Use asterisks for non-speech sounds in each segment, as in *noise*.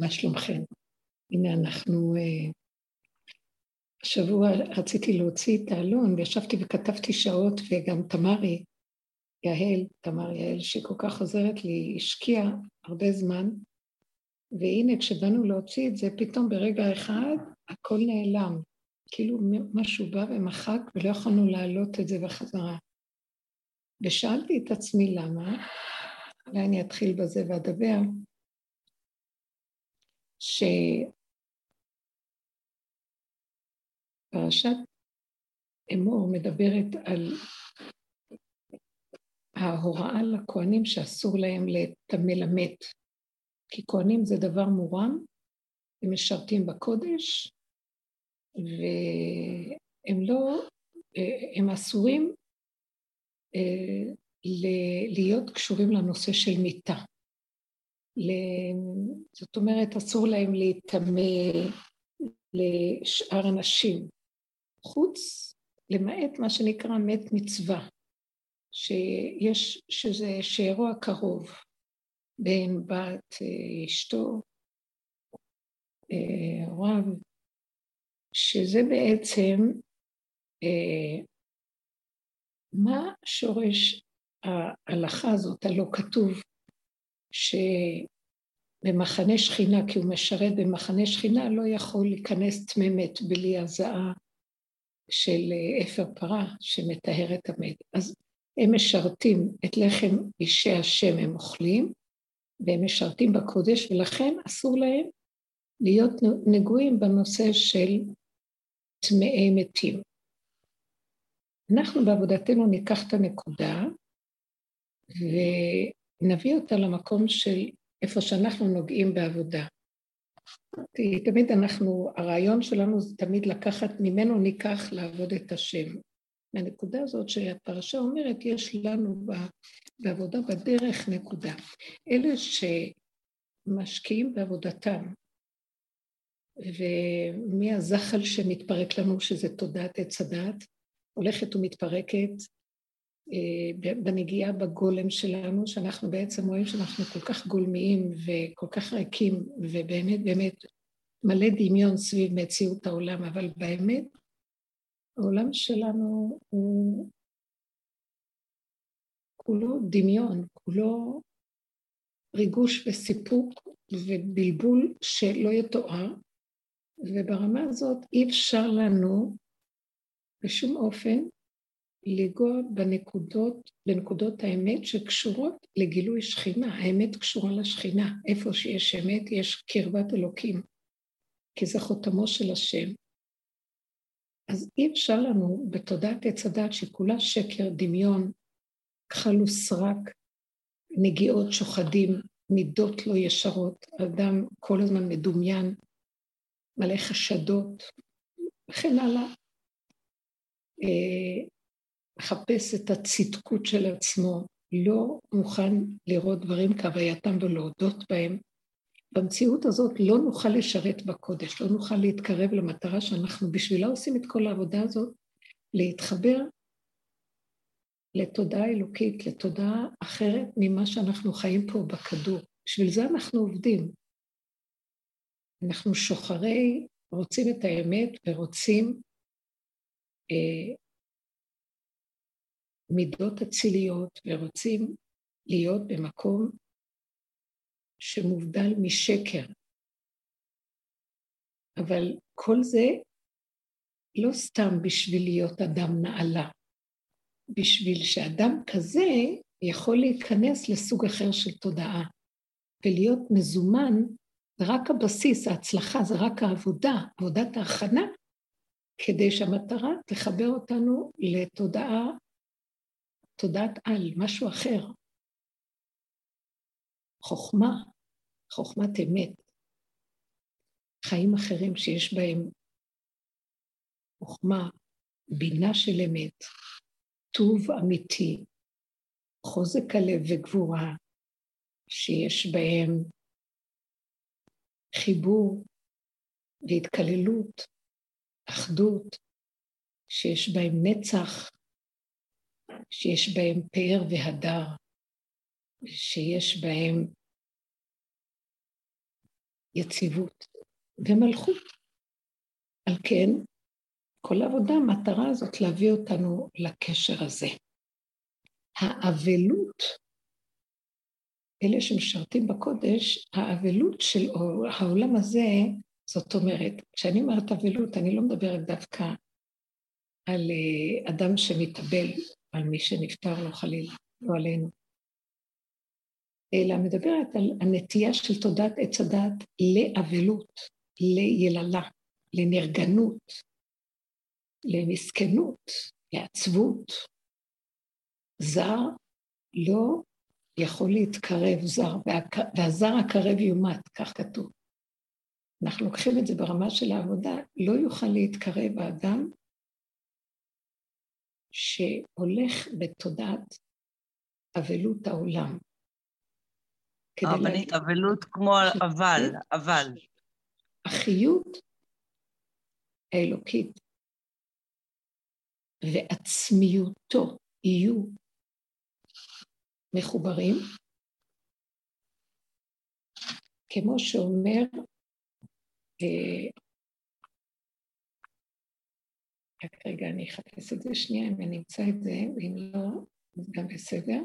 מה שלומכם? הנה אנחנו... אה, השבוע רציתי להוציא את האלון, וישבתי וכתבתי שעות, וגם תמרי, יעל, תמר יעל, שכל כך עוזרת לי, השקיעה הרבה זמן, והנה כשבאנו להוציא את זה, פתאום ברגע אחד הכל נעלם. כאילו משהו בא ומחק ולא יכולנו להעלות את זה בחזרה. ושאלתי את עצמי למה, אולי אני אתחיל בזה ואדבר, שפרשת אמור מדברת על ההוראה לכהנים שאסור להם לטמא למת, כי כהנים זה דבר מורם, הם משרתים בקודש, והם לא, הם אסורים אה, להיות קשורים לנושא של מיתה. זאת אומרת, אסור להם להיטמא לשאר אנשים, חוץ, למעט מה שנקרא מת מצווה, שיש, שזה שאירוע קרוב, בן, בת, אשתו, רב, שזה בעצם אה, מה שורש ההלכה הזאת, הלא כתוב, שבמחנה שכינה, כי הוא משרת במחנה שכינה, לא יכול להיכנס טמא מת בלי הזעה של אה, אפר פרה שמטהר את המת. אז הם משרתים את לחם אישי השם הם אוכלים, והם משרתים בקודש, ולכן אסור להם להיות נגועים בנושא של טמאי מתים. אנחנו בעבודתנו ניקח את הנקודה ונביא אותה למקום של איפה שאנחנו נוגעים בעבודה. כי תמיד אנחנו, הרעיון שלנו זה תמיד לקחת, ממנו ניקח לעבוד את השם. מהנקודה הזאת שהפרשה אומרת, יש לנו בעבודה בדרך נקודה. אלה שמשקיעים בעבודתם, ומי הזחל שמתפרק לנו, שזה תודעת עץ הדעת, הולכת ומתפרקת בנגיעה בגולם שלנו, שאנחנו בעצם רואים שאנחנו כל כך גולמיים וכל כך ריקים, ובאמת באמת מלא דמיון סביב מציאות העולם, אבל באמת העולם שלנו הוא כולו דמיון, כולו ריגוש וסיפוק ובלבול שלא יתואר, וברמה הזאת אי אפשר לנו בשום אופן לנגוע בנקודות, בנקודות האמת שקשורות לגילוי שכינה. האמת קשורה לשכינה. איפה שיש אמת יש קרבת אלוקים, כי זה חותמו של השם. אז אי אפשר לנו בתודעת עץ הדת שכולה שקר, דמיון, כחל וסרק, נגיעות, שוחדים, מידות לא ישרות, אדם כל הזמן מדומיין, מלא חשדות, וכן הלאה. מחפש את הצדקות של עצמו, לא מוכן לראות דברים כהווייתם ולהודות בהם. במציאות הזאת לא נוכל לשרת בקודש, לא נוכל להתקרב למטרה שאנחנו בשבילה עושים את כל העבודה הזאת, להתחבר לתודעה אלוקית, לתודעה אחרת ממה שאנחנו חיים פה בכדור. בשביל זה אנחנו עובדים. אנחנו שוחרי, רוצים את האמת ורוצים אה, מידות אציליות ורוצים להיות במקום שמובדל משקר. אבל כל זה לא סתם בשביל להיות אדם נעלה, בשביל שאדם כזה יכול להיכנס לסוג אחר של תודעה ולהיות מזומן, זה רק הבסיס, ההצלחה, זה רק העבודה, עבודת ההכנה כדי שהמטרה תחבר אותנו לתודעה, תודעת על, משהו אחר. חוכמה, חוכמת אמת, חיים אחרים שיש בהם חוכמה, בינה של אמת, טוב אמיתי, חוזק הלב וגבורה, שיש בהם חיבור והתקללות אחדות, שיש בהם נצח, שיש בהם פאר והדר, שיש בהם יציבות ומלכות. על כן, כל העבודה, המטרה הזאת להביא אותנו לקשר הזה. האבלות, אלה שמשרתים בקודש, האבלות של העולם הזה, זאת אומרת, כשאני אומרת אבלות, אני לא מדברת דווקא על אה, אדם שמתאבל, על מי שנפטר לו חלילה, לא עלינו, אלא מדברת על הנטייה של תודעת עץ הדת לאבלות, ליללה, לנרגנות, למסכנות, לעצבות. זר לא יכול להתקרב זר, והזר הקרב יומת, כך כתוב. אנחנו לוקחים את זה ברמה של העבודה, לא יוכל להתקרב האדם שהולך בתודעת אבלות העולם. הרבנית, אבלות כמו אבל, אבל. החיות האלוקית ועצמיותו יהיו מחוברים, כמו שאומר, אה, רק רגע, אני אחפש את זה שנייה, אם אני אמצא את זה, ואם לא, אז גם בסדר.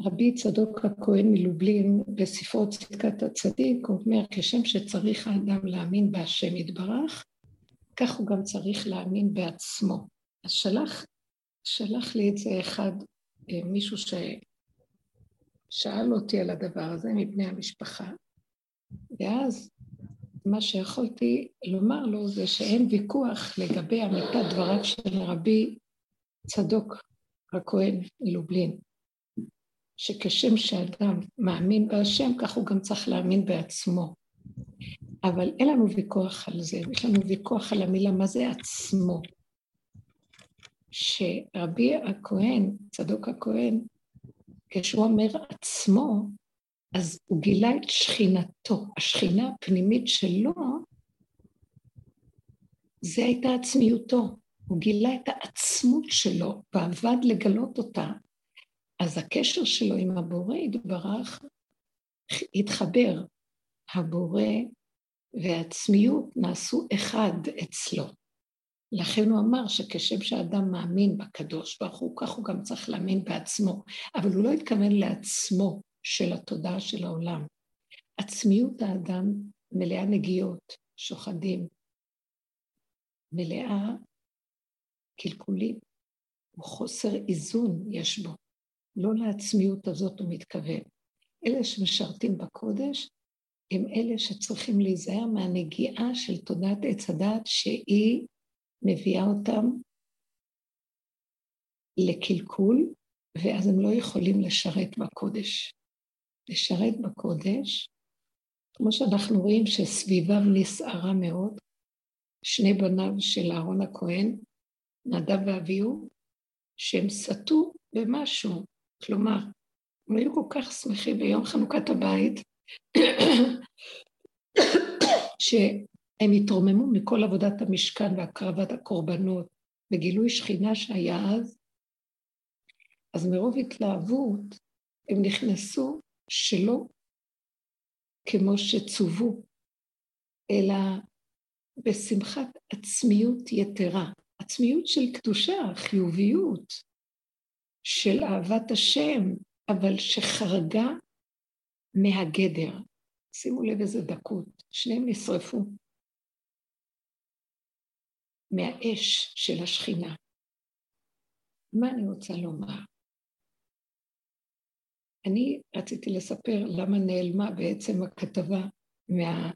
רבי צדוק הכהן מלובלין בספרו צדקת הצדיק, הוא אומר, כשם שצריך האדם להאמין בהשם יתברך, כך הוא גם צריך להאמין בעצמו. אז שלח, שלח לי את זה אחד, אה, מישהו ששאל אותי על הדבר הזה מבני המשפחה, ואז מה שיכולתי לומר לו זה שאין ויכוח לגבי אמיתת דבריו של רבי צדוק הכהן מלובלין. שכשם שאדם מאמין בהשם, כך הוא גם צריך להאמין בעצמו. אבל אין לנו ויכוח על זה, יש לנו ויכוח על המילה מה זה עצמו. שרבי הכהן, צדוק הכהן, כשהוא אומר עצמו, אז הוא גילה את שכינתו. השכינה הפנימית שלו, זה הייתה עצמיותו. הוא גילה את העצמות שלו ועבד לגלות אותה. אז הקשר שלו עם הבורא יתברך, התחבר. הבורא והעצמיות נעשו אחד אצלו. לכן הוא אמר שכשם שאדם מאמין בקדוש ברוך הוא, כך הוא גם צריך להאמין בעצמו. אבל הוא לא התכוון לעצמו של התודעה של העולם. עצמיות האדם מלאה נגיעות, שוחדים, מלאה קלקולים, וחוסר איזון יש בו. לא לעצמיות הזאת הוא מתכוון. אלה שמשרתים בקודש הם אלה שצריכים להיזהר מהנגיעה של תודעת עץ הדת שהיא מביאה אותם לקלקול, ואז הם לא יכולים לשרת בקודש. לשרת בקודש, כמו שאנחנו רואים שסביבם נסערה מאוד, שני בניו של אהרון הכהן, נדב ואביהו, שהם סטו במשהו, כלומר, הם היו כל כך שמחים ביום חנוכת הבית, *coughs* שהם התרוממו מכל עבודת המשכן והקרבת הקורבנות וגילוי שכינה שהיה אז, אז מרוב התלהבות הם נכנסו שלא כמו שצוו, אלא בשמחת עצמיות יתרה, עצמיות של קדושה, חיוביות, של אהבת השם, אבל שחרגה מהגדר. שימו לב איזה דקות, שניהם נשרפו מהאש של השכינה. מה אני רוצה לומר? אני רציתי לספר למה נעלמה בעצם הכתבה מה...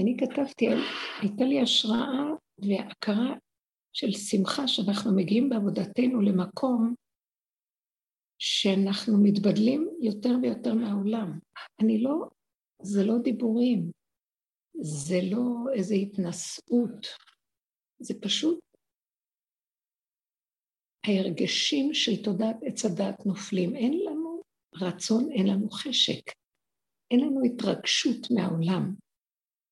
אני כתבתי, הייתה לי השראה והכרה של שמחה שאנחנו מגיעים בעבודתנו למקום שאנחנו מתבדלים יותר ויותר מהעולם. אני לא, זה לא דיבורים, זה לא איזו התנשאות, זה פשוט ההרגשים של תודעת עץ הדת נופלים. אין לנו רצון, אין לנו חשק, אין לנו התרגשות מהעולם,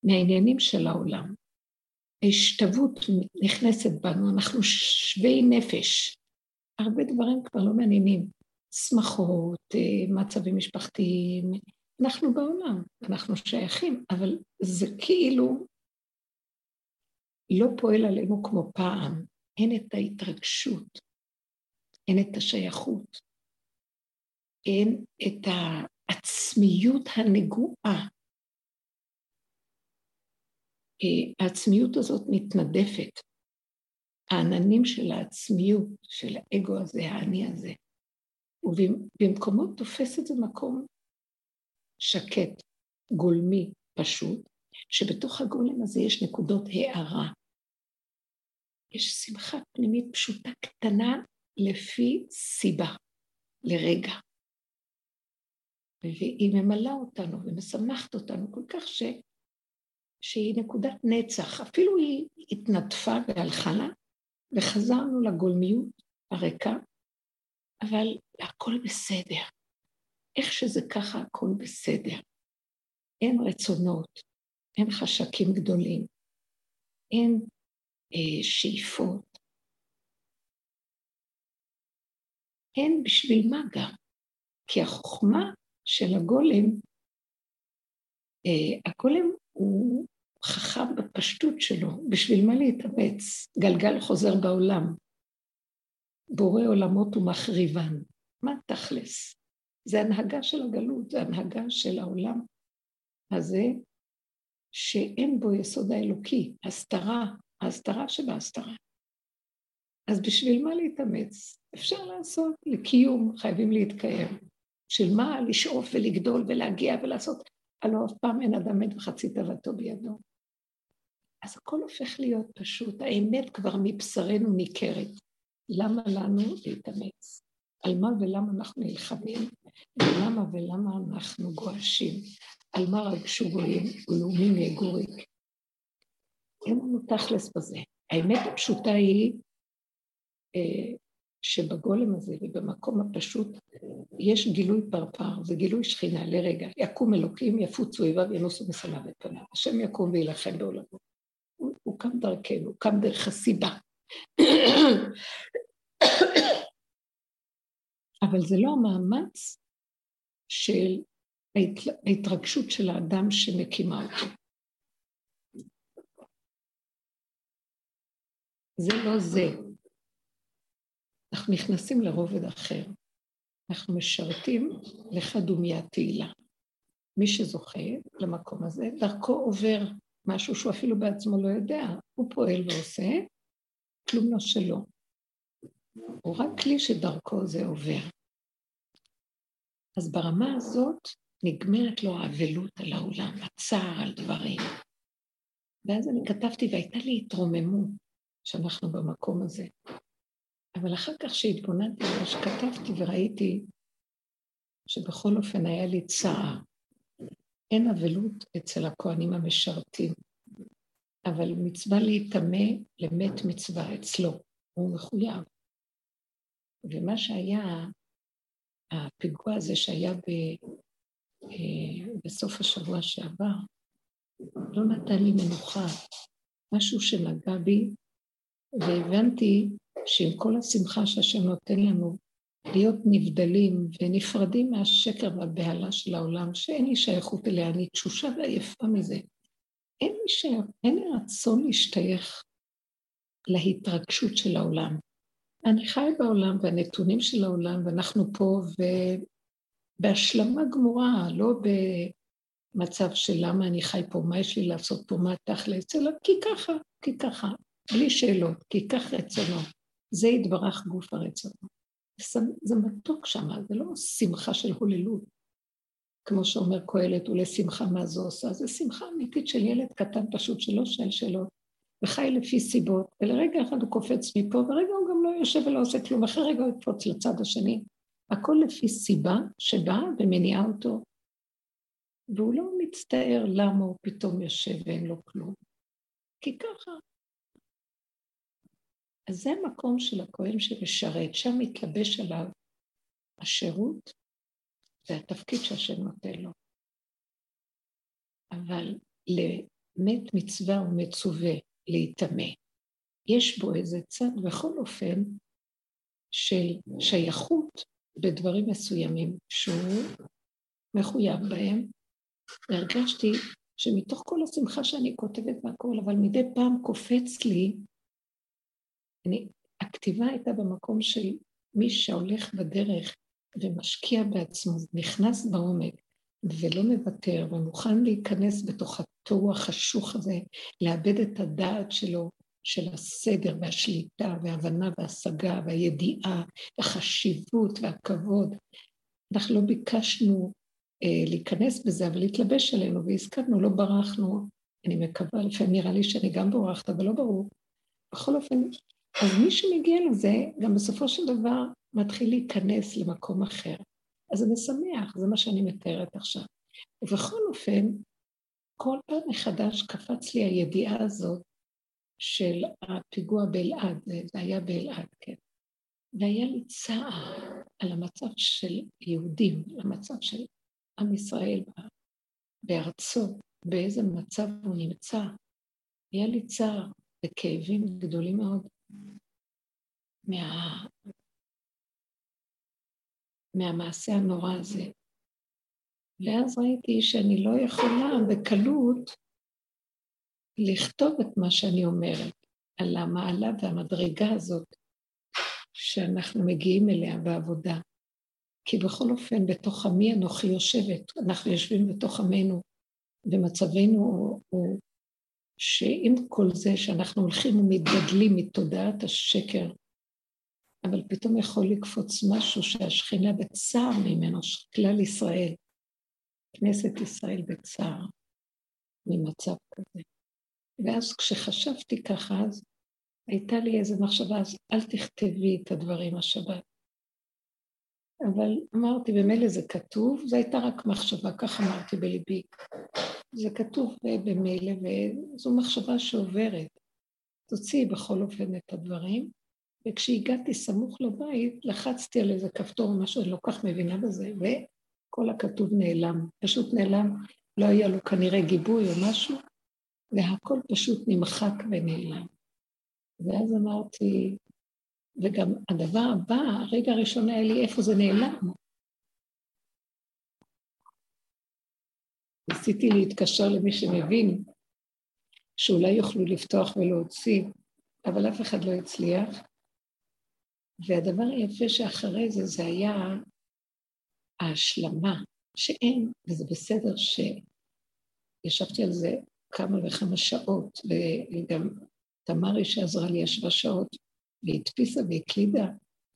מהעניינים של העולם. ההשתוות נכנסת בנו, אנחנו שווי נפש. הרבה דברים כבר לא מעניינים. שמחות, אה, מצבים משפחתיים, אנחנו בעולם, אנחנו שייכים, אבל זה כאילו לא פועל עלינו כמו פעם, אין את ההתרגשות, אין את השייכות, אין את העצמיות הנגועה. אה, העצמיות הזאת מתנדפת. העננים של העצמיות, של האגו הזה, האני הזה. ובמקומות תופס את זה מקום שקט, גולמי, פשוט, שבתוך הגולם הזה יש נקודות הערה. יש שמחה פנימית פשוטה קטנה לפי סיבה, לרגע. והיא ממלאה אותנו ומשמחת אותנו כל כך ש... שהיא נקודת נצח. אפילו היא התנדפה והלכה לה, וחזרנו לגולמיות הריקה, אבל הכל בסדר. איך שזה ככה, הכל בסדר. אין רצונות, אין חשקים גדולים, אין אה, שאיפות. אין בשביל מה גם, כי החוכמה של הגולם, אה, הגולם הוא חכם בפשטות שלו, בשביל מה להתאמץ? גלגל חוזר בעולם. בורא עולמות ומחריבן. מה תכלס? זה הנהגה של הגלות, זה הנהגה של העולם הזה, שאין בו יסוד האלוקי, הסתרה, ההסתרה שבהסתרה. אז בשביל מה להתאמץ? אפשר לעשות, לקיום חייבים להתקיים. בשביל מה לשאוף ולגדול ולהגיע ולעשות? הלוא אף פעם אין אדם מת וחצי תאוותו בידו. אז הכל הופך להיות פשוט, האמת כבר מבשרנו ניכרת. למה לנו להתאמץ? על מה ולמה אנחנו נלחמים, ולמה ולמה אנחנו גועשים, על מה רגשו גויים ולאומים יגורי. אין לנו תכלס בזה. האמת הפשוטה היא שבגולם הזה ובמקום הפשוט יש גילוי פרפר, זה גילוי שכינה לרגע. יקום אלוקים, יפוצו איביו, ינוסו משנאיו את פניו. השם יקום וילחם בעולמו. הוא, הוא קם דרכנו, הוא קם דרך הסיבה. אבל זה לא המאמץ של ההתרגשות של האדם שמקימה אותו. זה לא זה. אנחנו נכנסים לרובד אחר. אנחנו משרתים לך דומיה תהילה. מי שזוכה למקום הזה, דרכו עובר משהו שהוא אפילו בעצמו לא יודע. הוא פועל ועושה, כלום לא שלו. הוא רק כלי שדרכו זה עובר. אז ברמה הזאת נגמרת לו האבלות על העולם, הצער על דברים. ואז אני כתבתי והייתה לי התרוממות שאנחנו במקום הזה. אבל אחר כך שהתבוננתי על מה שכתבתי וראיתי שבכל אופן היה לי צער. אין אבלות אצל הכוהנים המשרתים, אבל מצווה להיטמא למת מצווה אצלו, הוא מחויב. ומה שהיה, הפיגוע הזה שהיה ב, אה, בסוף השבוע שעבר, לא נתן לי מנוחה, משהו שנגע בי, והבנתי שעם כל השמחה שהשם נותן לנו, להיות נבדלים ונפרדים מהשקר והבהלה של העולם, שאין לי שייכות אליה, אני תשושה ועייפה מזה. אין לי שייך, אין לי רצון להשתייך להתרגשות של העולם. אני חי בעולם והנתונים של העולם, ואנחנו פה בהשלמה גמורה, לא במצב של למה אני חי פה, מה יש לי לעשות פה, מה תכלס, אלא כי ככה, כי ככה, בלי שאלות, כי כך רצונו. זה יתברך גוף הרצונו. זה מתוק שם, זה לא שמחה של הוללות. כמו שאומר קהלת, ולשמחה מה זו עושה, זה שמחה אמיתית של ילד קטן פשוט שלא שואל שאלות, וחי לפי סיבות, ולרגע אחד הוא קופץ מפה, ורגע הוא גם לא יושב ולא עושה כלום, אחרי רגע הוא יקפוץ לצד השני. הכל לפי סיבה שבאה ומניעה אותו, והוא לא מצטער למה הוא פתאום יושב ואין לו כלום. כי ככה. אז זה המקום של הכהן שמשרת, שם מתלבש עליו השירות והתפקיד שהשם נותן לו. אבל למת מצווה ומצווה להיטמא. יש בו איזה צד, בכל אופן, של שייכות בדברים מסוימים שהוא מחויב בהם, והרגשתי שמתוך כל השמחה שאני כותבת והכול, אבל מדי פעם קופץ לי, אני, הכתיבה הייתה במקום של מי שהולך בדרך ומשקיע בעצמו, נכנס בעומק ולא מוותר ומוכן להיכנס בתוך התוהו החשוך הזה, לאבד את הדעת שלו, של הסדר והשליטה וההבנה וההשגה והידיעה, החשיבות והכבוד. אנחנו לא ביקשנו אה, להיכנס בזה, אבל להתלבש עלינו והסכמנו, לא ברחנו. אני מקווה, לפעמים נראה לי שאני גם בורחת, אבל לא ברור. בכל אופן, אז מי שמגיע לזה, גם בסופו של דבר מתחיל להיכנס למקום אחר. אז זה משמח, זה מה שאני מתארת עכשיו. ובכל אופן, כל פעם מחדש קפץ לי הידיעה הזאת של הפיגוע באלעד, זה היה באלעד, כן. והיה לי צער על המצב של יהודים, המצב של עם ישראל בארצו, באיזה מצב הוא נמצא. היה לי צער וכאבים גדולים מאוד מה... מהמעשה הנורא הזה. ואז ראיתי שאני לא יכולה בקלות לכתוב את מה שאני אומרת על המעלה והמדרגה הזאת שאנחנו מגיעים אליה בעבודה. כי בכל אופן, בתוך עמי אנוכי יושבת, אנחנו יושבים בתוך עמנו, ומצבנו הוא, שעם כל זה שאנחנו הולכים ומתגדלים מתודעת השקר, אבל פתאום יכול לקפוץ משהו שהשכינה בצער ממנו, כלל ישראל, כנסת ישראל בצער ממצב כזה. ואז כשחשבתי ככה, אז הייתה לי איזו מחשבה, אז אל תכתבי את הדברים השבת. אבל אמרתי, במילא זה כתוב, זו הייתה רק מחשבה, כך אמרתי בליבי. זה כתוב במילא, וזו מחשבה שעוברת. תוציאי בכל אופן את הדברים. וכשהגעתי סמוך לבית, לחצתי על איזה כפתור או משהו, אני לא כך מבינה בזה, וכל הכתוב נעלם. פשוט נעלם, לא היה לו כנראה גיבוי או משהו, והכל פשוט נמחק ונעלם. ואז אמרתי, וגם הדבר הבא, הרגע הראשון היה לי איפה זה נעלם. ניסיתי להתקשר למי שמבין, שאולי יוכלו לפתוח ולהוציא, אבל אף אחד לא הצליח. והדבר היפה שאחרי זה, זה היה ההשלמה, שאין, וזה בסדר שישבתי על זה כמה וכמה שעות, וגם תמרי שעזרה לי ישבה שעות, והדפיסה והקלידה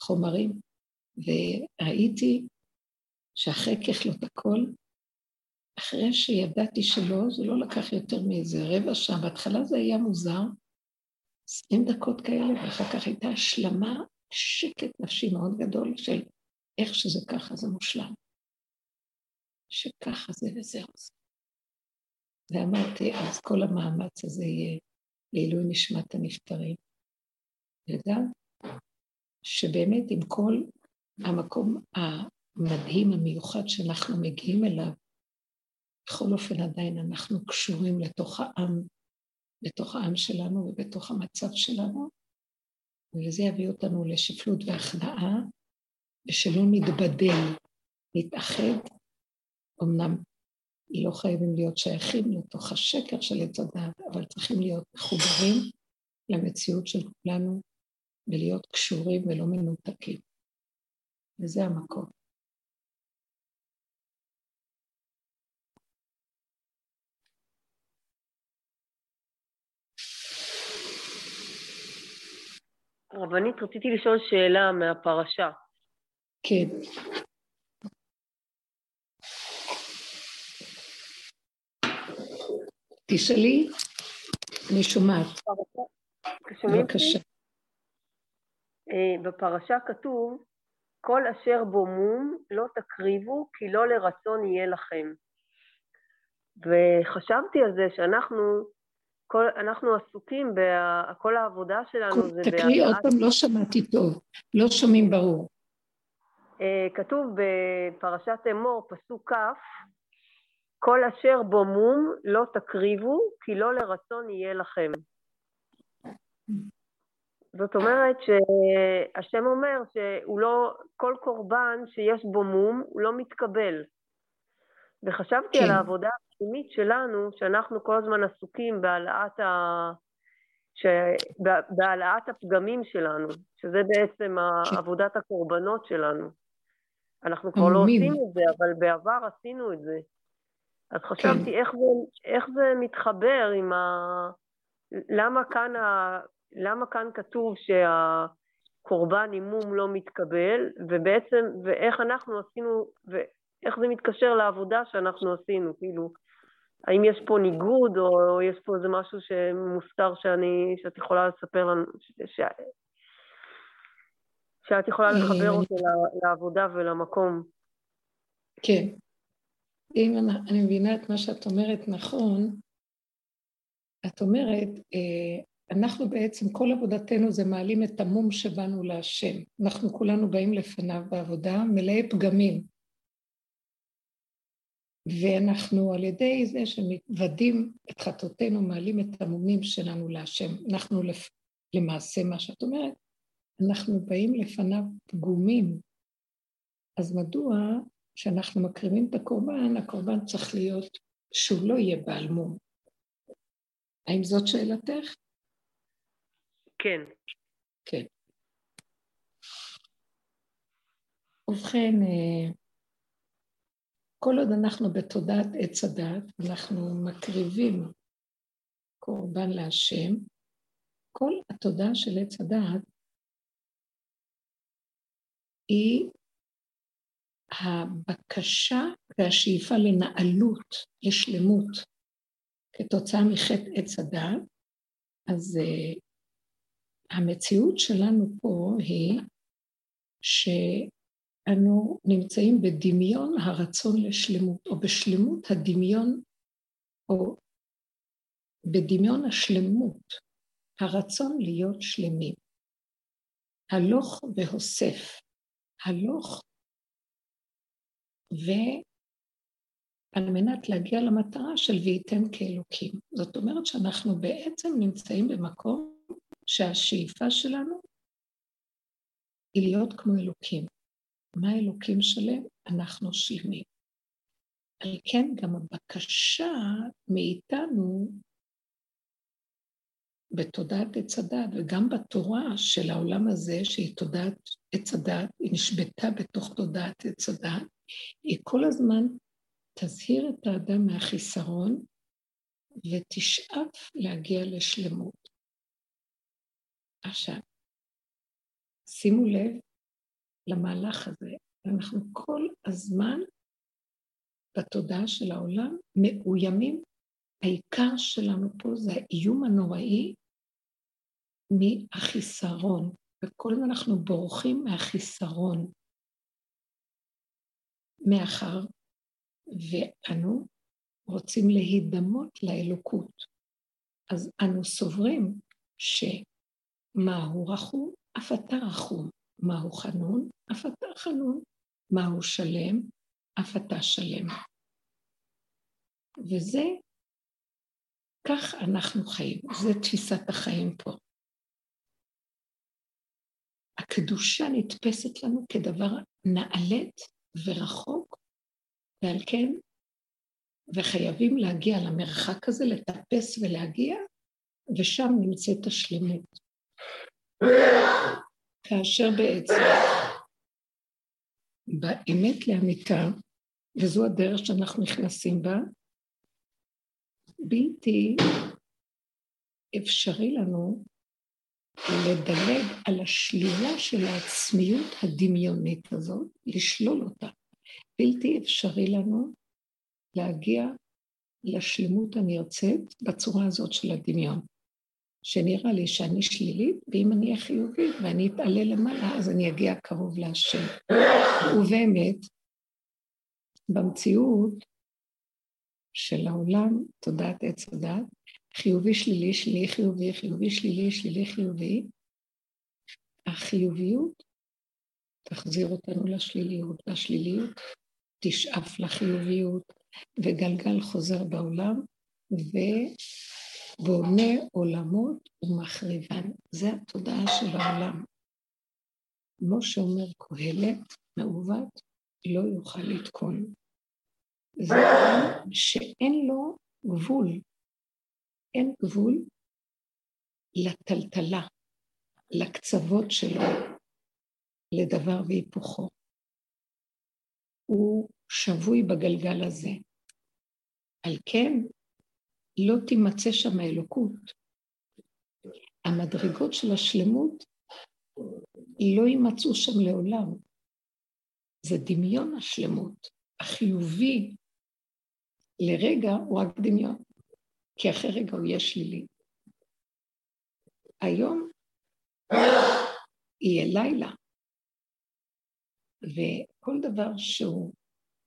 חומרים, וראיתי שאחרי ככלות הכל, אחרי שידעתי שלא, זה לא לקח יותר מאיזה רבע שעה, בהתחלה זה היה מוזר, עשרים דקות כאלה, ואחר כך הייתה השלמה, שקט נפשי מאוד גדול של איך שזה ככה, זה מושלם. שככה זה וזהו זה. ואמרתי, אז כל המאמץ הזה יהיה לעילוי נשמת הנפטרים. וגם שבאמת עם כל המקום המדהים, המיוחד שאנחנו מגיעים אליו, בכל אופן עדיין אנחנו קשורים לתוך העם, לתוך העם שלנו ובתוך המצב שלנו, וזה יביא אותנו לשפלות והכנעה, ושלא נתבדל, נתאחד. אמנם לא חייבים להיות שייכים לתוך השקר של עץ הדת, אבל צריכים להיות מחוברים למציאות של כולנו ולהיות קשורים ולא מנותקים. וזה המקום. רבנית, רציתי לשאול שאלה מהפרשה. כן. תשאלי, אני שומעת. בבקשה. אה, בפרשה כתוב, כל אשר בו מום לא תקריבו, כי לא לרצון יהיה לכם. וחשבתי על זה שאנחנו כל, אנחנו עסוקים, בה, כל העבודה שלנו זה... תקריא עוד פעם, לא שמעתי טוב, לא שומעים ברור. אה, כתוב בפרשת אמור, פסוק כ', כל אשר בו מום לא תקריבו, כי לא לרצון יהיה לכם. זאת אומרת שהשם אומר שהוא לא, כל קורבן שיש בו מום, הוא לא מתקבל. וחשבתי כן. על העבודה הפנימית שלנו, שאנחנו כל הזמן עסוקים בהעלאת, ה... ש... בהעלאת הפגמים שלנו, שזה בעצם כן. עבודת הקורבנות שלנו. אנחנו כבר לא עושים את זה, אבל בעבר עשינו את זה. אז חשבתי כן. איך, זה, איך זה מתחבר עם ה... למה כאן, ה... למה כאן כתוב שהקורבן עם מום לא מתקבל, ובעצם, ואיך אנחנו עשינו, ואיך זה מתקשר לעבודה שאנחנו עשינו, כאילו, האם יש פה ניגוד, או יש פה איזה משהו שמוסתר שאני, שאת יכולה לספר לנו, ש... ש... שאת יכולה לחבר אותו לעבודה ולמקום. כן. אם אני מבינה את מה שאת אומרת נכון, את אומרת, אה, אנחנו בעצם, כל עבודתנו זה מעלים את המום שבאנו להשם. אנחנו כולנו באים לפניו בעבודה, מלאי פגמים. ואנחנו על ידי זה שמתוודים את חטאותינו, מעלים את המומים שלנו להשם. אנחנו למעשה, מה שאת אומרת, אנחנו באים לפניו פגומים. אז מדוע כשאנחנו מקריבים את הקורבן, הקורבן צריך להיות שהוא לא יהיה בעל מום. האם זאת שאלתך? כן. כן. ובכן, אה, כל עוד אנחנו בתודעת עץ הדת, אנחנו מקריבים קורבן להשם, כל התודעה של עץ הדת היא הבקשה והשאיפה לנעלות, לשלמות, כתוצאה מחטא עץ הדת, אז uh, המציאות שלנו פה היא שאנו נמצאים בדמיון הרצון לשלמות, או בשלמות הדמיון, או בדמיון השלמות, הרצון להיות שלמים. הלוך והוסף, הלוך ועל מנת להגיע למטרה של וייתן כאלוקים. זאת אומרת שאנחנו בעצם נמצאים במקום שהשאיפה שלנו היא להיות כמו אלוקים. מה אלוקים שלם? אנחנו שלמים. על כן גם הבקשה מאיתנו בתודעת עץ הדת וגם בתורה של העולם הזה, שהיא תודעת עץ הדת, היא נשבתה בתוך תודעת עץ הדת, היא כל הזמן תזהיר את האדם מהחיסרון ותשאף להגיע לשלמות. עכשיו, שימו לב למהלך הזה, אנחנו כל הזמן בתודעה של העולם מאוימים. העיקר שלנו פה זה האיום הנוראי מהחיסרון, וכל הזמן אנחנו בורחים מהחיסרון. מאחר ואנו רוצים להידמות לאלוקות. אז אנו סוברים שמהו רחום, אף אתה רחום, מהו חנון, אף אתה חנון, מהו שלם, אף אתה שלם. וזה, כך אנחנו חיים, זה תפיסת החיים פה. הקדושה נתפסת לנו כדבר נעלית ורחוק, ועל כן, וחייבים להגיע למרחק הזה, לטפס ולהגיע, ושם נמצאת השלמות. כאשר בעצם, באמת לאמיתה, וזו הדרך שאנחנו נכנסים בה, בלתי אפשרי לנו לדלג על השלילה של העצמיות הדמיונית הזאת, לשלול אותה. בלתי אפשרי לנו להגיע לשלמות הנרצית בצורה הזאת של הדמיון. שנראה לי שאני שלילית, ואם אני אהיה חיובית ואני אתעלה למעלה, אז אני אגיע קרוב להשם. ובאמת, במציאות של העולם, תודעת עץ הדת, חיובי, שלילי, שלילי, חיובי, חיובי, שלילי, שלילי, חיובי, החיוביות תחזיר אותנו לשליליות, והשליליות תשאף לחיוביות, וגלגל חוזר בעולם, בונה עולמות ומחריבן. זה התודעה של העולם. כמו שאומר קהלת, מעוות, לא יוכל לתקון. זה עם שאין לו גבול. אין גבול לטלטלה, לקצוות שלו, לדבר והיפוכו. הוא שבוי בגלגל הזה. על כן, לא תימצא שם האלוקות. המדרגות של השלמות לא יימצאו שם לעולם. זה דמיון השלמות. החיובי לרגע הוא רק דמיון, כי אחרי רגע הוא יהיה שלילי. היום יהיה לילה, וכל דבר שהוא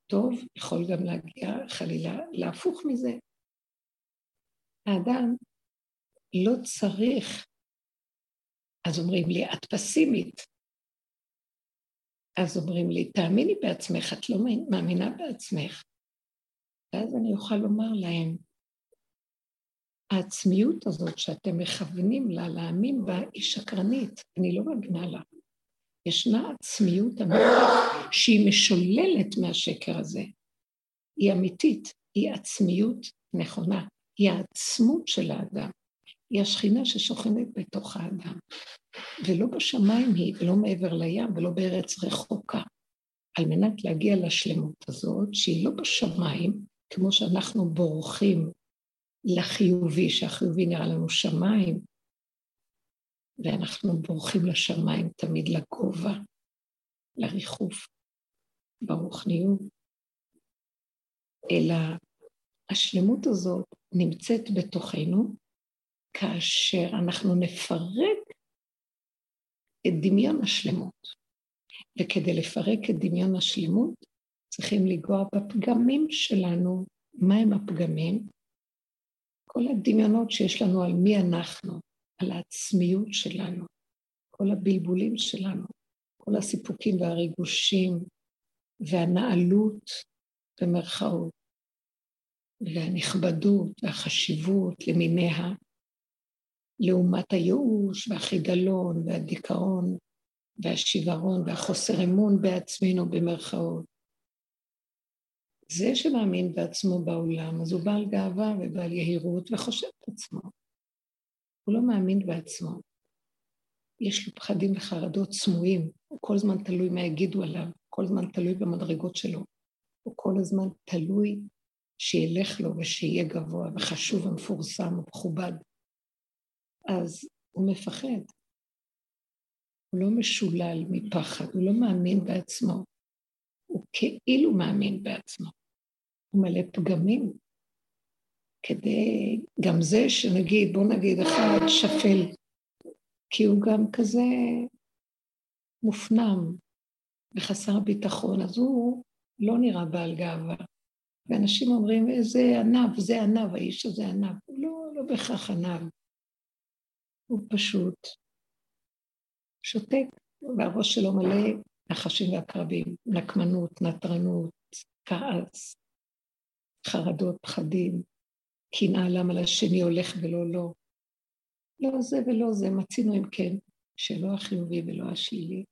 טוב יכול גם להגיע חלילה להפוך מזה. האדם לא צריך, אז אומרים לי, את פסימית. אז אומרים לי, תאמיני בעצמך, את לא מאמינה בעצמך. ואז אני אוכל לומר להם, העצמיות הזאת שאתם מכוונים לה, להאמין בה, היא שקרנית, אני לא מאמינה לה. ישנה עצמיות אמיתית שהיא משוללת מהשקר הזה. היא אמיתית, היא עצמיות נכונה, היא העצמות של האדם, היא השכינה ששוכנת בתוך האדם. ולא בשמיים היא, ולא מעבר לים, ולא בארץ רחוקה. על מנת להגיע לשלמות הזאת, שהיא לא בשמיים, כמו שאנחנו בורחים לחיובי, שהחיובי נראה לנו שמיים, ואנחנו בורחים לשמיים תמיד לגובה, לריחוף, ברוחניות, אלא השלמות הזאת נמצאת בתוכנו כאשר אנחנו נפרק את דמיון השלמות. וכדי לפרק את דמיון השלמות, צריכים לנגוע בפגמים שלנו. מהם הפגמים? כל הדמיונות שיש לנו על מי אנחנו, על העצמיות שלנו, כל הבלבולים שלנו, כל הסיפוקים והריגושים והנעלות במרכאות, והנכבדות והחשיבות למיניה, לעומת הייאוש והחידלון והדיכאון והשיוורון והחוסר אמון בעצמנו במרכאות. זה שמאמין בעצמו בעולם, אז הוא בעל גאווה ובעל יהירות וחושב את עצמו. הוא לא מאמין בעצמו. יש לו פחדים וחרדות סמויים, הוא כל הזמן תלוי מה יגידו עליו, כל הזמן תלוי במדרגות שלו. הוא כל הזמן תלוי שילך לו ושיהיה גבוה וחשוב ומפורסם ומכובד. אז הוא מפחד. הוא לא משולל מפחד, הוא לא מאמין בעצמו. הוא כאילו מאמין בעצמו. הוא מלא פגמים. כדי, גם זה שנגיד, בוא נגיד אחד שפל, כי הוא גם כזה מופנם וחסר ביטחון, אז הוא לא נראה בעל גאווה. ואנשים אומרים, איזה ענב, זה ענב, האיש הזה ענב. הוא לא, לא בהכרח ענב. הוא פשוט שותק, והראש שלו מלא נחשים ועקרבים, נקמנות, נטרנות, כעס, חרדות, פחדים, קנאה למה לשני הולך ולא לא. לא זה ולא זה, מצינו אם כן, שלא החיובי ולא השלילי.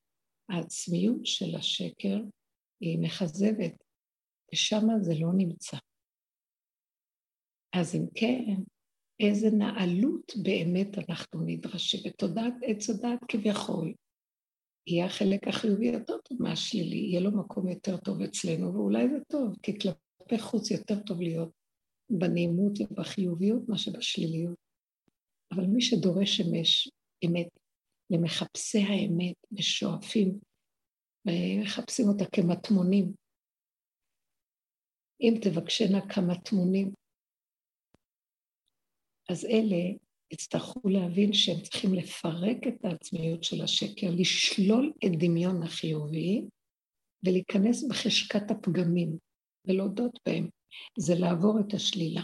העצמיות של השקר היא מכזבת, ושם זה לא נמצא. אז אם כן, איזה נעלות באמת אנחנו נדרשים. ותודעת עץ הדעת כביכול, יהיה החלק החיובי יותר טוב מהשלילי, יהיה לו מקום יותר טוב אצלנו, ואולי זה טוב, כי כלפי חוץ יותר טוב להיות בנעימות ובחיוביות מאשר בשליליות. אבל מי שדורש אמש, אמת, למחפשי האמת ושואפים, מחפשים אותה כמטמונים. אם תבקשנה כמטמונים, אז אלה יצטרכו להבין שהם צריכים לפרק את העצמיות של השקר, לשלול את דמיון החיובי ולהיכנס בחשקת הפגמים ולהודות בהם. זה לעבור את השלילה.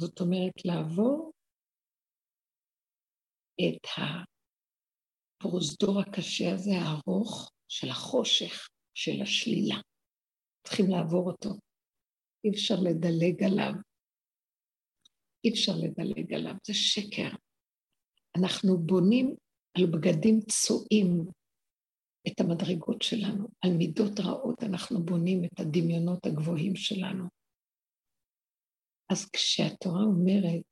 זאת אומרת, לעבור את הפרוזדור הקשה הזה, הארוך, של החושך, של השלילה. צריכים לעבור אותו. אי אפשר לדלג עליו. אי אפשר לדלג עליו, זה שקר. אנחנו בונים על בגדים צועים את המדרגות שלנו, על מידות רעות אנחנו בונים את הדמיונות הגבוהים שלנו. אז כשהתורה אומרת,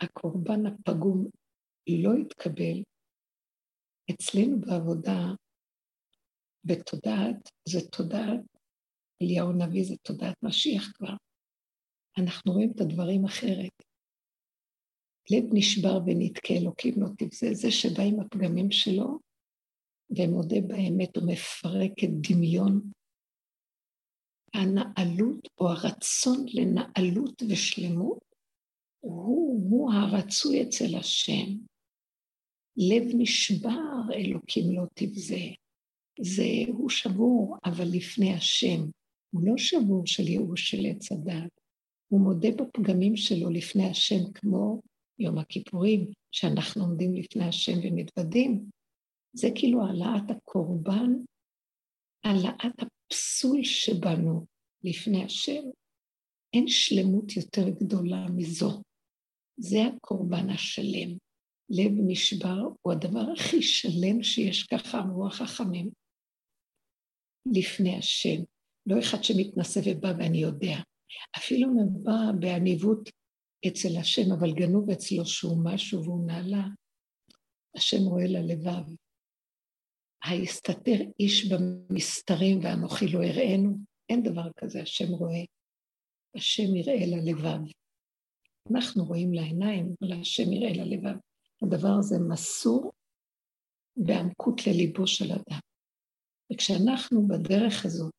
הקורבן הפגום לא יתקבל, אצלנו בעבודה, בתודעת, זה תודעת, אליהו הנביא זה תודעת משיח כבר. אנחנו רואים את הדברים אחרת. לב נשבר ונתקה אלוקים לא תבזה, זה שבא עם הפגמים שלו ומודה באמת ומפרק את דמיון הנעלות או הרצון לנעלות ושלמות, הוא, הוא הרצוי אצל השם. לב נשבר, אלוקים לא תבזה. זה, הוא שבור, אבל לפני השם. הוא לא שבור של ייאוש של עץ הדת. הוא מודה בפגמים שלו לפני השם, כמו יום הכיפורים, שאנחנו עומדים לפני השם ומתוודים. זה כאילו העלאת הקורבן, העלאת הפסול שבנו לפני השם. אין שלמות יותר גדולה מזו. זה הקורבן השלם. לב נשבר הוא הדבר הכי שלם שיש, ככה אמרו החכמים, לפני השם. לא אחד שמתנשא ובא ואני יודע. אפילו אם הוא בא בעניבות אצל השם, אבל גנוב אצלו שהוא משהו והוא נעלה, השם רואה ללבב. היסתתר איש במסתרים ואנוכי לא אראנו, אין דבר כזה, השם רואה. השם יראה ללבב. אנחנו רואים לעיניים, אבל השם יראה ללבב. הדבר הזה מסור בעמקות לליבו של אדם. וכשאנחנו בדרך הזאת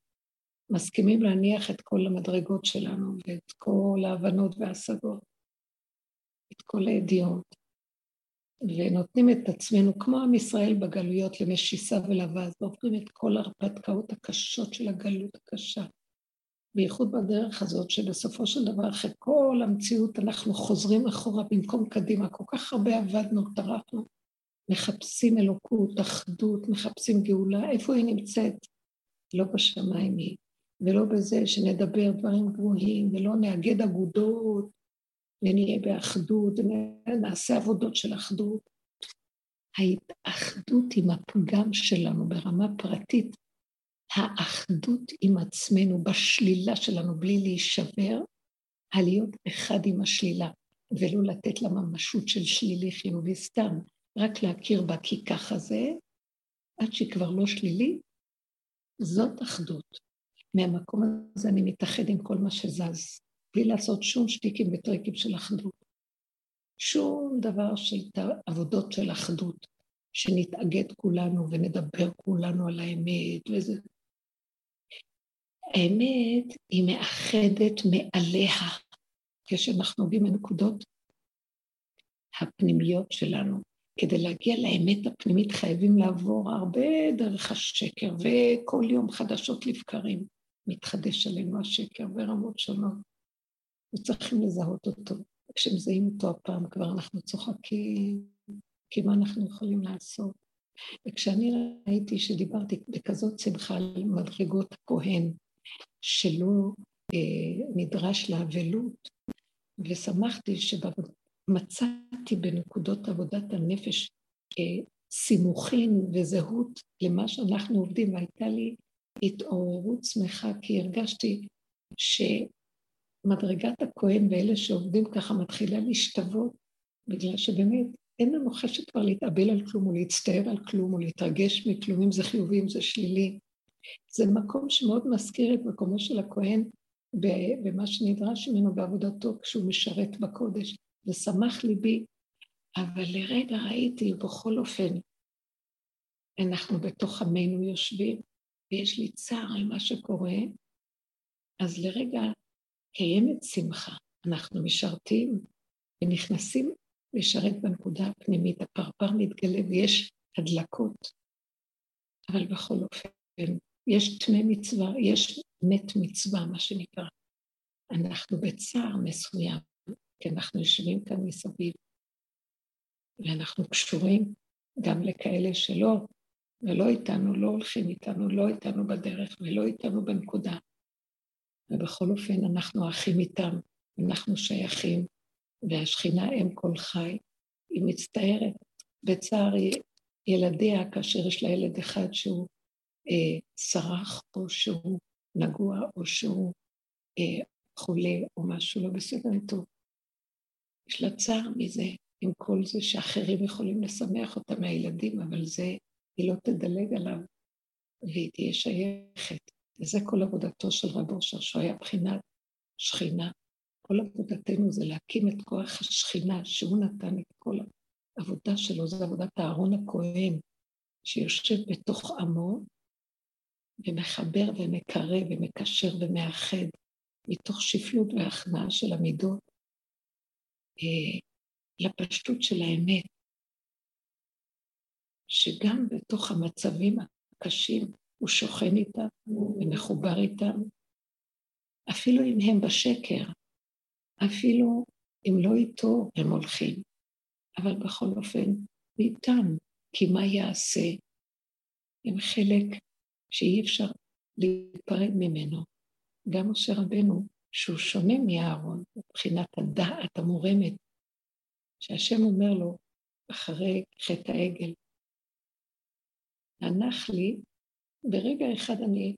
מסכימים להניח את כל המדרגות שלנו ואת כל ההבנות וההשגות, את כל הידיעות, ונותנים את עצמנו, כמו עם ישראל בגלויות, למשיסה ולבז, ועוברים את כל ההרפתקאות הקשות של הגלות הקשה. בייחוד בדרך הזאת, שבסופו של דבר, אחרי כל המציאות, אנחנו חוזרים אחורה במקום קדימה. כל כך הרבה עבדנו, טרחנו, מחפשים אלוקות, אחדות, מחפשים גאולה, איפה היא נמצאת? לא בשמיים היא, ולא בזה שנדבר דברים גבוהים, ולא נאגד אגודות, ונהיה באחדות, ונעשה עבודות של אחדות. ההתאחדות עם הפגם שלנו ברמה פרטית, האחדות עם עצמנו בשלילה שלנו בלי להישבר, הלהיות אחד עם השלילה, ולא לתת לה ממשות של שלילי חיובי סתם, רק להכיר בה כי ככה זה, עד שהיא כבר לא שלילית, זאת אחדות. מהמקום הזה אני מתאחד עם כל מה שזז, בלי לעשות שום שטיקים וטריקים של אחדות. שום דבר של עבודות של אחדות, שנתאגד כולנו ונדבר כולנו על האמת וזה. האמת היא מאחדת מעליה, כשאנחנו עובדים בנקודות הפנימיות שלנו. כדי להגיע לאמת הפנימית חייבים לעבור הרבה דרך השקר, וכל יום חדשות לבקרים מתחדש עלינו השקר ברמות שונות, וצריכים לזהות אותו. כשמזהים אותו הפעם כבר אנחנו צוחקים, כי מה אנחנו יכולים לעשות? וכשאני ראיתי שדיברתי בכזאת שמחה על מדרגות הכהן, שלא אה, נדרש לאבלות, ושמחתי שמצאתי בנקודות עבודת הנפש אה, סימוכין וזהות למה שאנחנו עובדים, והייתה לי התעוררות שמחה, כי הרגשתי שמדרגת הכהן ואלה שעובדים ככה מתחילה להשתוות, בגלל שבאמת אין לנו חשק כבר להתאבל על כלום, או להצטער על כלום, או להתרגש מכלום, אם זה חיובי, אם זה שלילי. זה מקום שמאוד מזכיר את מקומו של הכהן במה שנדרש ממנו בעבודתו כשהוא משרת בקודש, ושמח ליבי. אבל לרגע ראיתי, בכל אופן, אנחנו בתוך עמנו יושבים, ויש לי צער על מה שקורה, אז לרגע קיימת שמחה. אנחנו משרתים ונכנסים לשרת בנקודה הפנימית, הפרפר מתגלה ויש הדלקות. אבל בכל אופן, יש תמי מצווה, יש מת מצווה, מה שנקרא. אנחנו בצער מסוים, כי אנחנו יושבים כאן מסביב, ואנחנו קשורים גם לכאלה שלא, ולא איתנו, לא הולכים איתנו, לא איתנו בדרך ולא איתנו בנקודה. ובכל אופן אנחנו אחים איתם, אנחנו שייכים, והשכינה אם כל חי, היא מצטערת בצער ילדיה כאשר יש לה ילד אחד שהוא אה, סרח או שהוא נגוע או שהוא אה, חולה או משהו לא בסדר איתו. יש לה צער מזה, עם כל זה שאחרים יכולים לשמח אותה מהילדים, אבל זה, היא לא תדלג עליו והיא תהיה שייכת. וזה כל עבודתו של רב אושר, שהוא היה בחינת שכינה. כל עבודתנו זה להקים את כוח השכינה, שהוא נתן את כל העבודה שלו, זו עבודת אהרון הכהן, שיושב בתוך עמו ומחבר ומקרב ומקשר ומאחד מתוך שפלות והכנעה של המידות אה, לפשטות של האמת, שגם בתוך המצבים הקשים הוא שוכן איתם ומחובר איתם, אפילו אם הם בשקר, אפילו אם לא איתו הם הולכים, אבל בכל אופן איתם, כי מה יעשה? הם חלק שאי אפשר להיפרד ממנו. גם משה רבנו, שהוא שונה מאהרון, מבחינת הדעת המורמת, שהשם אומר לו, אחרי חטא העגל, הנח לי, ברגע אחד אני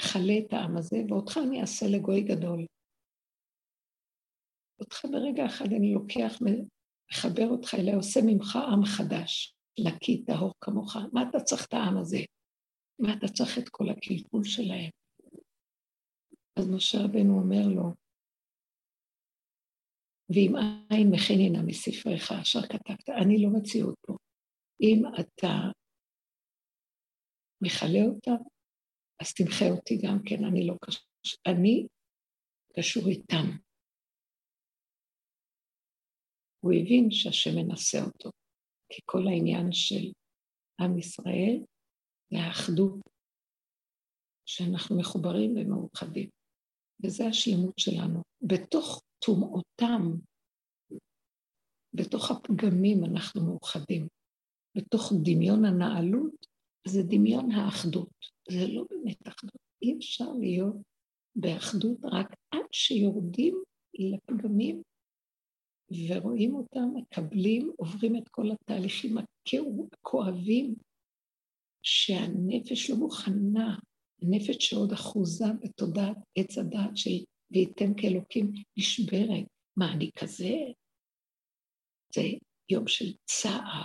אכלה את העם הזה, ואותך אני אעשה לגוי גדול. אותך ברגע אחד אני לוקח, מחבר אותך אליי, עושה ממך עם חדש, נקי, טהור כמוך. מה אתה צריך את העם הזה? מה אתה צריך את כל הקלקול שלהם? אז משה רבנו אומר לו, ואם אין מכינינה מספריך אשר כתבת, אני לא מציאות פה. אם אתה מכלה אותם, אז תמחה אותי גם כן, אני לא קשור, אני קשור איתם. הוא הבין שהשם מנסה אותו, כי כל העניין של עם ישראל זה האחדות, שאנחנו מחוברים ומאוחדים. וזה השלמות שלנו. בתוך טומאותם, בתוך הפגמים אנחנו מאוחדים. בתוך דמיון הנעלות, זה דמיון האחדות. זה לא באמת אחדות. אי אפשר להיות באחדות רק עד שיורדים לפגמים ורואים אותם, מקבלים, עוברים את כל התהליכים הכואבים שהנפש לא מוכנה הנפש שעוד אחוזה בתודעת עץ הדעת של וייתם כאלוקים נשברת. מה, אני כזה? זה יום של צער,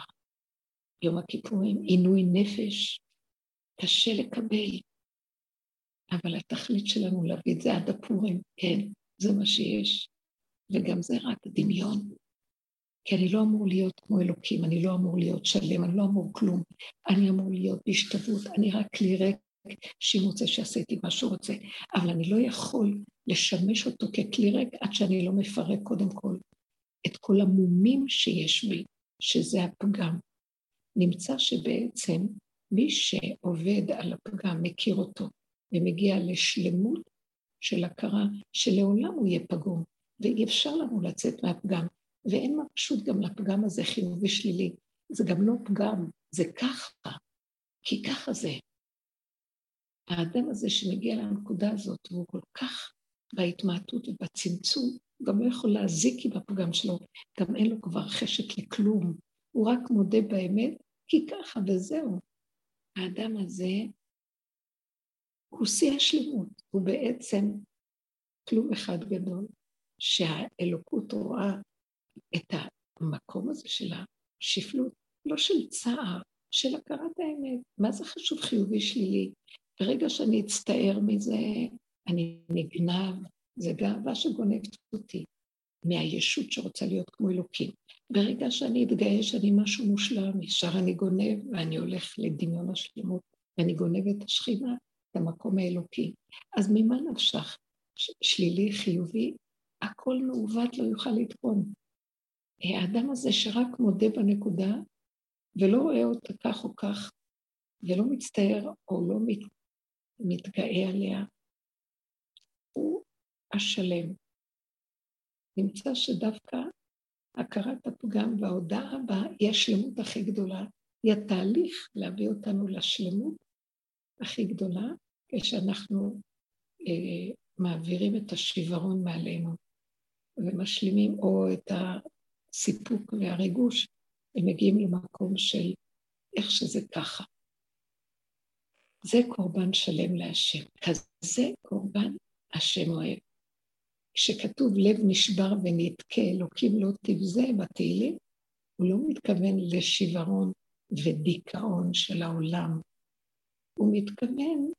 יום הכיפורים, עינוי נפש, קשה לקבל. אבל התכלית שלנו להביא את זה עד הפורים, כן, זה מה שיש. וגם זה רק דמיון. כי אני לא אמור להיות כמו אלוקים, אני לא אמור להיות שלם, אני לא אמור כלום. אני אמור להיות בהשתוות, אני רק כלי ריק שאם רוצה שיעשה איתי מה שהוא רוצה, אבל אני לא יכול לשמש אותו ככלי ריק עד שאני לא מפרק קודם כל את כל המומים שיש בי, שזה הפגם. נמצא שבעצם מי שעובד על הפגם, מכיר אותו, ומגיע לשלמות של הכרה שלעולם הוא יהיה פגום, ואי אפשר לנו לצאת מהפגם, ואין מה פשוט גם לפגם הזה חיובי שלילי. זה גם לא פגם, זה ככה, כי ככה זה. האדם הזה שמגיע לנקודה הזאת, והוא כל כך בהתמעטות ובצמצום, הוא גם לא יכול להזיק עם הפגם שלו, גם אין לו כבר חשק לכלום, הוא רק מודה באמת, כי ככה וזהו. האדם הזה הוא שיא השלמות, הוא בעצם כלום אחד גדול, שהאלוקות רואה את המקום הזה של השפלות, לא של צער, של הכרת האמת. מה זה חשוב חיובי שלילי? ברגע שאני אצטער מזה, אני נגנב, זה גאווה שגונבת אותי מהישות שרוצה להיות כמו אלוקים. ברגע שאני אתגאה שאני משהו מושלם, ישר אני גונב ואני הולך לדמיון השלמות, ואני גונב את השכינה, את המקום האלוקי. אז ממה נפשך? שלילי, חיובי, הכל מעוות לא יוכל לתרום. האדם הזה שרק מודה בנקודה ולא רואה אותה כך או כך, ולא מצטער או לא מת, מתגאה עליה, הוא השלם. נמצא שדווקא הכרת הפגם וההודעה בה היא השלמות הכי גדולה, היא התהליך להביא אותנו לשלמות הכי גדולה, כשאנחנו אה, מעבירים את השיוורון מעלינו. ומשלימים, או את הסיפוק והריגוש, הם מגיעים למקום של איך שזה ככה. זה קורבן שלם להשם. כזה קורבן השם אוהב. כשכתוב לב נשבר ונתקה, אלוקים לא תבזה בתהילים, הוא לא מתכוון לשיוורון ודיכאון של העולם. הוא מתכוון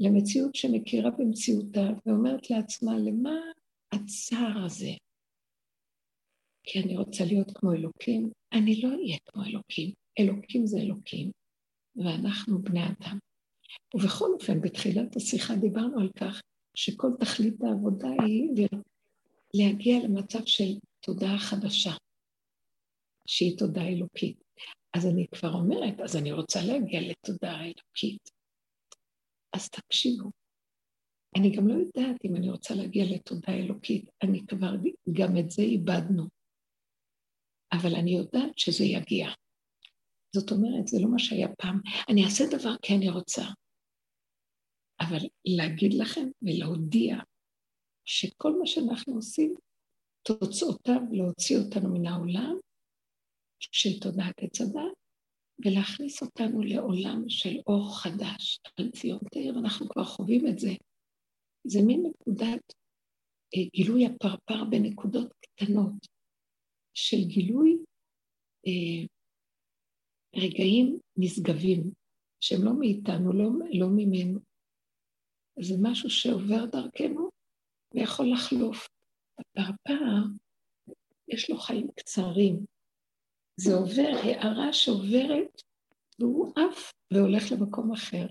למציאות שמכירה במציאותה ואומרת לעצמה, למה הצער הזה? כי אני רוצה להיות כמו אלוקים, אני לא אהיה כמו אלוקים. אלוקים זה אלוקים, ואנחנו בני אדם. ובכל אופן, בתחילת השיחה דיברנו על כך שכל תכלית העבודה היא להגיע למצב של תודעה חדשה, שהיא תודעה אלוקית. אז אני כבר אומרת, אז אני רוצה להגיע לתודעה אלוקית. אז תקשיבו, אני גם לא יודעת אם אני רוצה להגיע לתודעה אלוקית, אני כבר, גם את זה איבדנו. אבל אני יודעת שזה יגיע. זאת אומרת, זה לא מה שהיה פעם. אני אעשה דבר כי אני רוצה. אבל להגיד לכם ולהודיע שכל מה שאנחנו עושים, תוצאותיו להוציא אותנו מן העולם של תודעת עץ הדת, ולהכניס אותנו לעולם של אור חדש על ציון תאיר, אנחנו כבר חווים את זה. זה מין נקודת אה, גילוי הפרפר בנקודות קטנות של גילוי אה, רגעים נשגבים, שהם לא מאיתנו, לא, לא ממנו. זה משהו שעובר דרכנו ויכול לחלוף. הפרפר, יש לו חיים קצרים. זה עובר, הערה שעוברת, והוא עף והולך למקום אחר.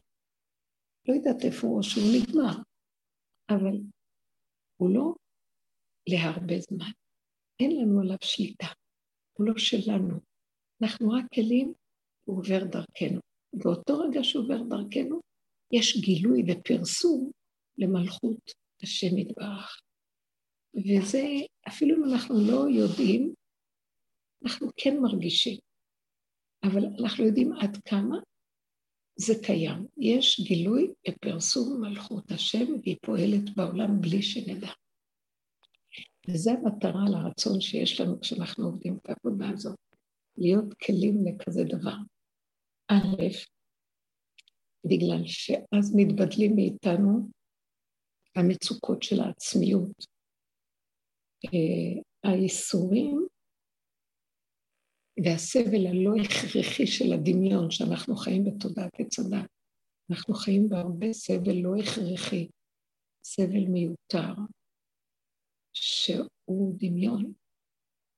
לא יודעת איפה הוא, שהוא נגמר, אבל הוא לא להרבה זמן. אין לנו עליו שליטה, הוא לא שלנו. אנחנו רק כלים, הוא עובר דרכנו. באותו רגע שהוא עובר דרכנו, יש גילוי ופרסום למלכות השם יתברך. וזה, אפילו אם אנחנו לא יודעים, אנחנו כן מרגישים. אבל אנחנו יודעים עד כמה זה קיים. יש גילוי ופרסום מלכות השם, והיא פועלת בעולם בלי שנדע. וזו המטרה לרצון שיש לנו כשאנחנו עובדים את העבודה הזאת, להיות כלים לכזה דבר. א', בגלל שאז מתבדלים מאיתנו המצוקות של העצמיות. אה, הייסורים והסבל הלא הכרחי של הדמיון, שאנחנו חיים בתודעת עץ. אנחנו חיים בהרבה סבל לא הכרחי, סבל מיותר, שהוא דמיון.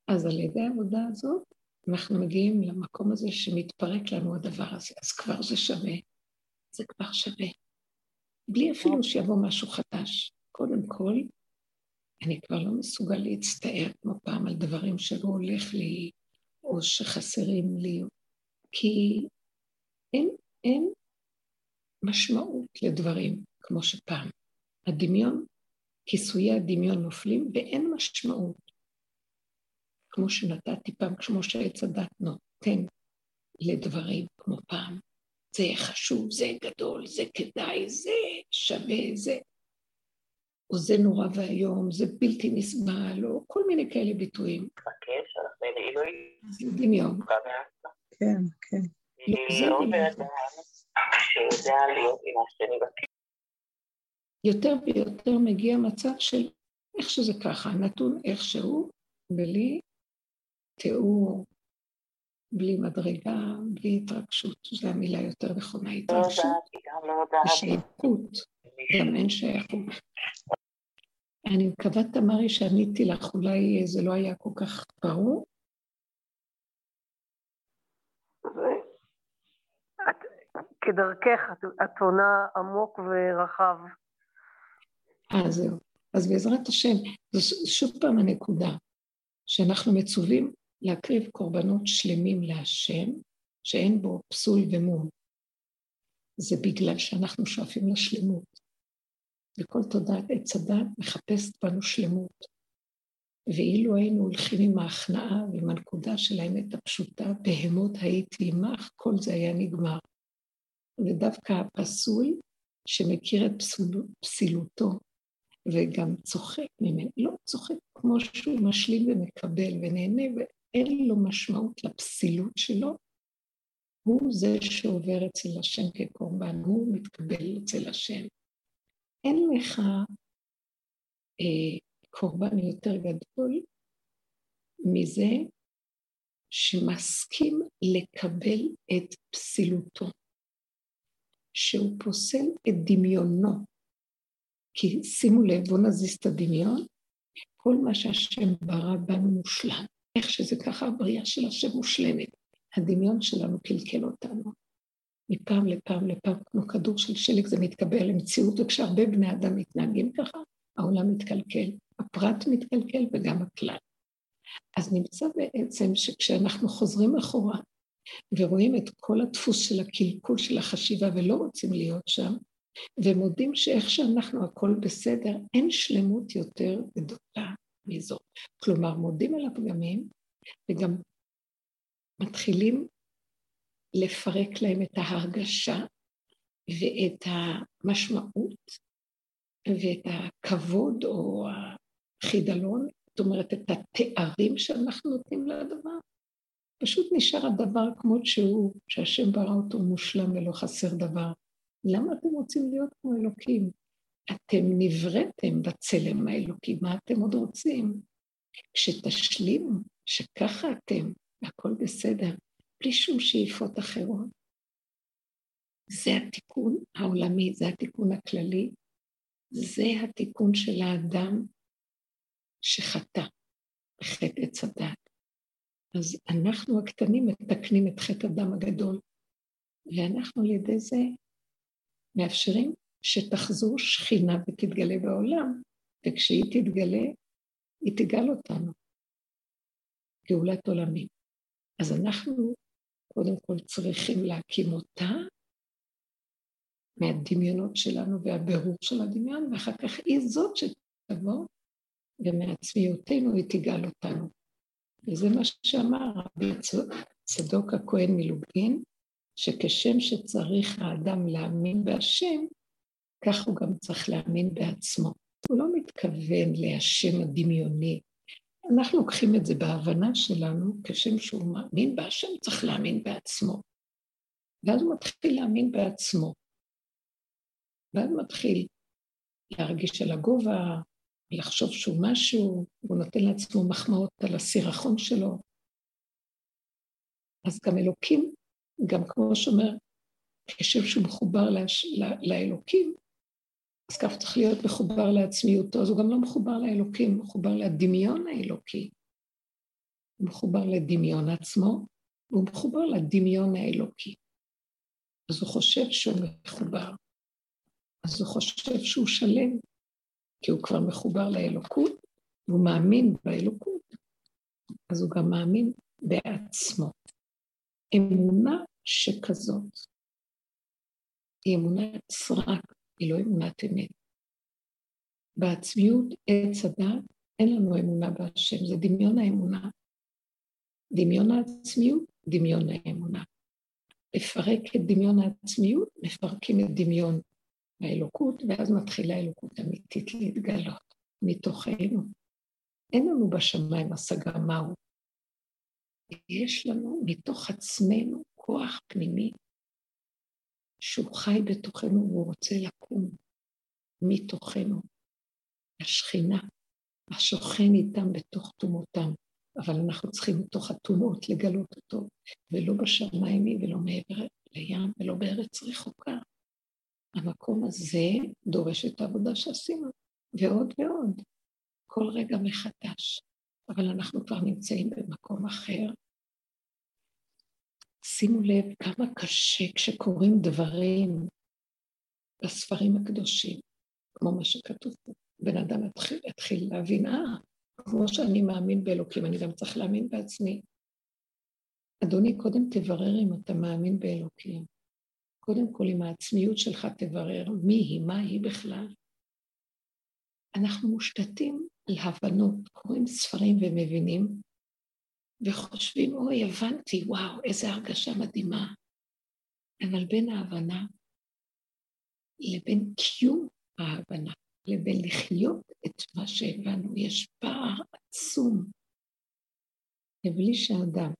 אז על ידי העבודה הזאת, אנחנו מגיעים למקום הזה שמתפרק לנו הדבר הזה, אז כבר זה שווה. זה כבר שווה. בלי אפילו שיבוא משהו חדש. קודם כל, אני כבר לא מסוגל להצטער כמו פעם על דברים שלא הולך לי, או שחסרים לי, כי אין, אין משמעות לדברים כמו שפעם. הדמיון, כיסויי הדמיון נופלים ואין משמעות. כמו שנתתי פעם, כמו שעץ הדת נותן לדברים כמו פעם. זה חשוב, זה גדול, זה כדאי, זה שווה, זה... או זה נורא ואיום, זה בלתי נסבל, או כל מיני כאלה ביטויים. זה דמיון. כן, כן. לא, יותר ויותר מגיע מצב של איך שזה ככה, נתון איכשהו, בלי תיאור, בלי מדרגה, בלי התרגשות, זו המילה יותר נכונה, התרגשות. ושייכות, גם אין שייכות. אני מקווה, תמרי, שעניתי לך, אולי זה לא היה כל כך ברור. כדרכך, את עונה עמוק ורחב. אה, זהו. אז בעזרת השם, זו שוב פעם הנקודה, שאנחנו מצווים להקריב קורבנות שלמים להשם, שאין בו פסול ומום. זה בגלל שאנחנו שואפים לשלמות. וכל תודעת עץ הדת מחפשת בנו שלמות. ואילו היינו הולכים עם ההכנעה ועם הנקודה של האמת הפשוטה, בהמות הייתי עמך, כל זה היה נגמר. ודווקא הפסול, שמכיר את פסול, פסילותו וגם צוחק ממנו, לא צוחק כמו שהוא משלים ומקבל ונהנה, ואין לו משמעות לפסילות שלו, הוא זה שעובר אצל השם כקורבן, הוא מתקבל אצל השם. אין לך אה, קורבן יותר גדול מזה שמסכים לקבל את פסילותו, שהוא פוסל את דמיונו. כי שימו לב, בואו נזיז את הדמיון, כל מה שהשם ברא בנו מושלם. איך שזה ככה, הבריאה של השם מושלמת. הדמיון שלנו קלקל אותנו. מפעם לפעם לפעם, כמו כדור של שלג, זה מתקבל למציאות, וכשהרבה בני אדם מתנהגים ככה, העולם מתקלקל. הפרט מתקלקל וגם הכלל. אז נמצא בעצם שכשאנחנו חוזרים אחורה ורואים את כל הדפוס של הקלקול של החשיבה ולא רוצים להיות שם, ומודים שאיך שאנחנו הכל בסדר, אין שלמות יותר גדולה מזאת. כלומר, מודים על הפגמים וגם מתחילים לפרק להם את ההרגשה ואת המשמעות ואת הכבוד או החידלון, זאת אומרת, את התארים שאנחנו נותנים לדבר. פשוט נשאר הדבר כמו שהוא, שהשם ברא אותו מושלם ולא חסר דבר. למה אתם רוצים להיות כמו אלוקים? אתם נבראתם בצלם האלוקי, מה אתם עוד רוצים? כשתשלימו שככה אתם, והכל בסדר, בלי שום שאיפות אחרות. זה התיקון העולמי, זה התיקון הכללי, זה התיקון של האדם שחטא בחטא עץ הדת. אז אנחנו הקטנים מתקנים את חטא הדם הגדול, ואנחנו על ידי זה מאפשרים שתחזור שכינה ותתגלה בעולם, וכשהיא תתגלה, היא תגל אותנו. גאולת עולמים. אז אנחנו קודם כל צריכים להקים אותה מהדמיונות שלנו והבירור של הדמיון, ואחר כך היא זאת שתבוא, ומעצמיותנו היא תגאל אותנו. וזה מה שאמר רבי צדוק הכהן מלובלין, שכשם שצריך האדם להאמין בהשם, כך הוא גם צריך להאמין בעצמו. הוא לא מתכוון להשם הדמיוני. אנחנו לוקחים את זה בהבנה שלנו, כשם שהוא מאמין בהשם, צריך להאמין בעצמו. ואז הוא מתחיל להאמין בעצמו. ואז מתחיל להרגיש על הגובה, לחשוב שהוא משהו, הוא נותן לעצמו מחמאות על הסירחון שלו. אז גם אלוקים, גם כמו שאומר, כשם שהוא מחובר לאש, לא, לאלוקים, אז כך צריך להיות מחובר לעצמיותו, אז הוא גם לא מחובר לאלוקים, הוא מחובר לדמיון האלוקי. הוא מחובר לדמיון עצמו, והוא מחובר לדמיון האלוקי. אז הוא חושב שהוא מחובר. אז הוא חושב שהוא שלם, כי הוא כבר מחובר לאלוקות, והוא מאמין באלוקות, אז הוא גם מאמין בעצמו. אמונה שכזאת היא אמונת סרק, היא לא אמונת אמת. בעצמיות עץ הדת אין לנו אמונה בהשם, זה דמיון האמונה. דמיון העצמיות, דמיון האמונה. לפרק את דמיון העצמיות, מפרקים את דמיון האלוקות, ואז מתחילה האלוקות אמיתית להתגלות מתוכנו. אין לנו בשמיים השגה מהו. יש לנו מתוך עצמנו כוח פנימי שהוא חי בתוכנו והוא רוצה לקום מתוכנו. השכינה, השוכן איתם בתוך טומאותם, אבל אנחנו צריכים מתוך הטומאות לגלות אותו, ולא בשמיים ולא מעבר לים ולא בארץ רחוקה. המקום הזה דורש את העבודה שעשינו, ועוד ועוד, כל רגע מחדש. אבל אנחנו כבר נמצאים במקום אחר. שימו לב כמה קשה כשקורים דברים בספרים הקדושים, כמו מה שכתוב פה. בן אדם יתחיל, יתחיל להבין, אה, כמו שאני מאמין באלוקים, אני גם צריך להאמין בעצמי. אדוני, קודם תברר אם אתה מאמין באלוקים. קודם כל עם העצמיות שלך תברר מי היא, מה היא בכלל. אנחנו מושתתים על הבנות, קוראים ספרים ומבינים, וחושבים, אוי, הבנתי, וואו, איזה הרגשה מדהימה. אבל בין ההבנה לבין קיום ההבנה, לבין לחיות את מה שהבנו. יש פער עצום. ובלי שאדם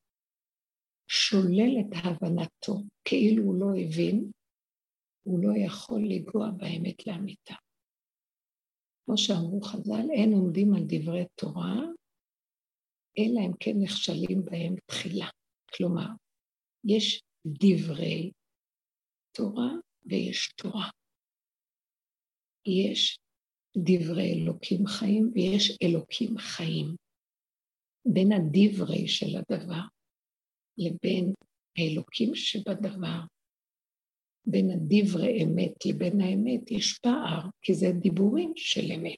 שולל את הבנתו כאילו הוא לא הבין, הוא לא יכול לנגוע באמת לאמיתה. כמו שאמרו חז"ל, אין עומדים על דברי תורה, אלא הם כן נכשלים בהם תחילה. כלומר, יש דברי תורה ויש תורה. יש דברי אלוקים חיים ויש אלוקים חיים. בין הדברי של הדבר לבין האלוקים שבדבר, בין הדברי אמת לבין האמת יש פער, כי זה דיבורים של אמת,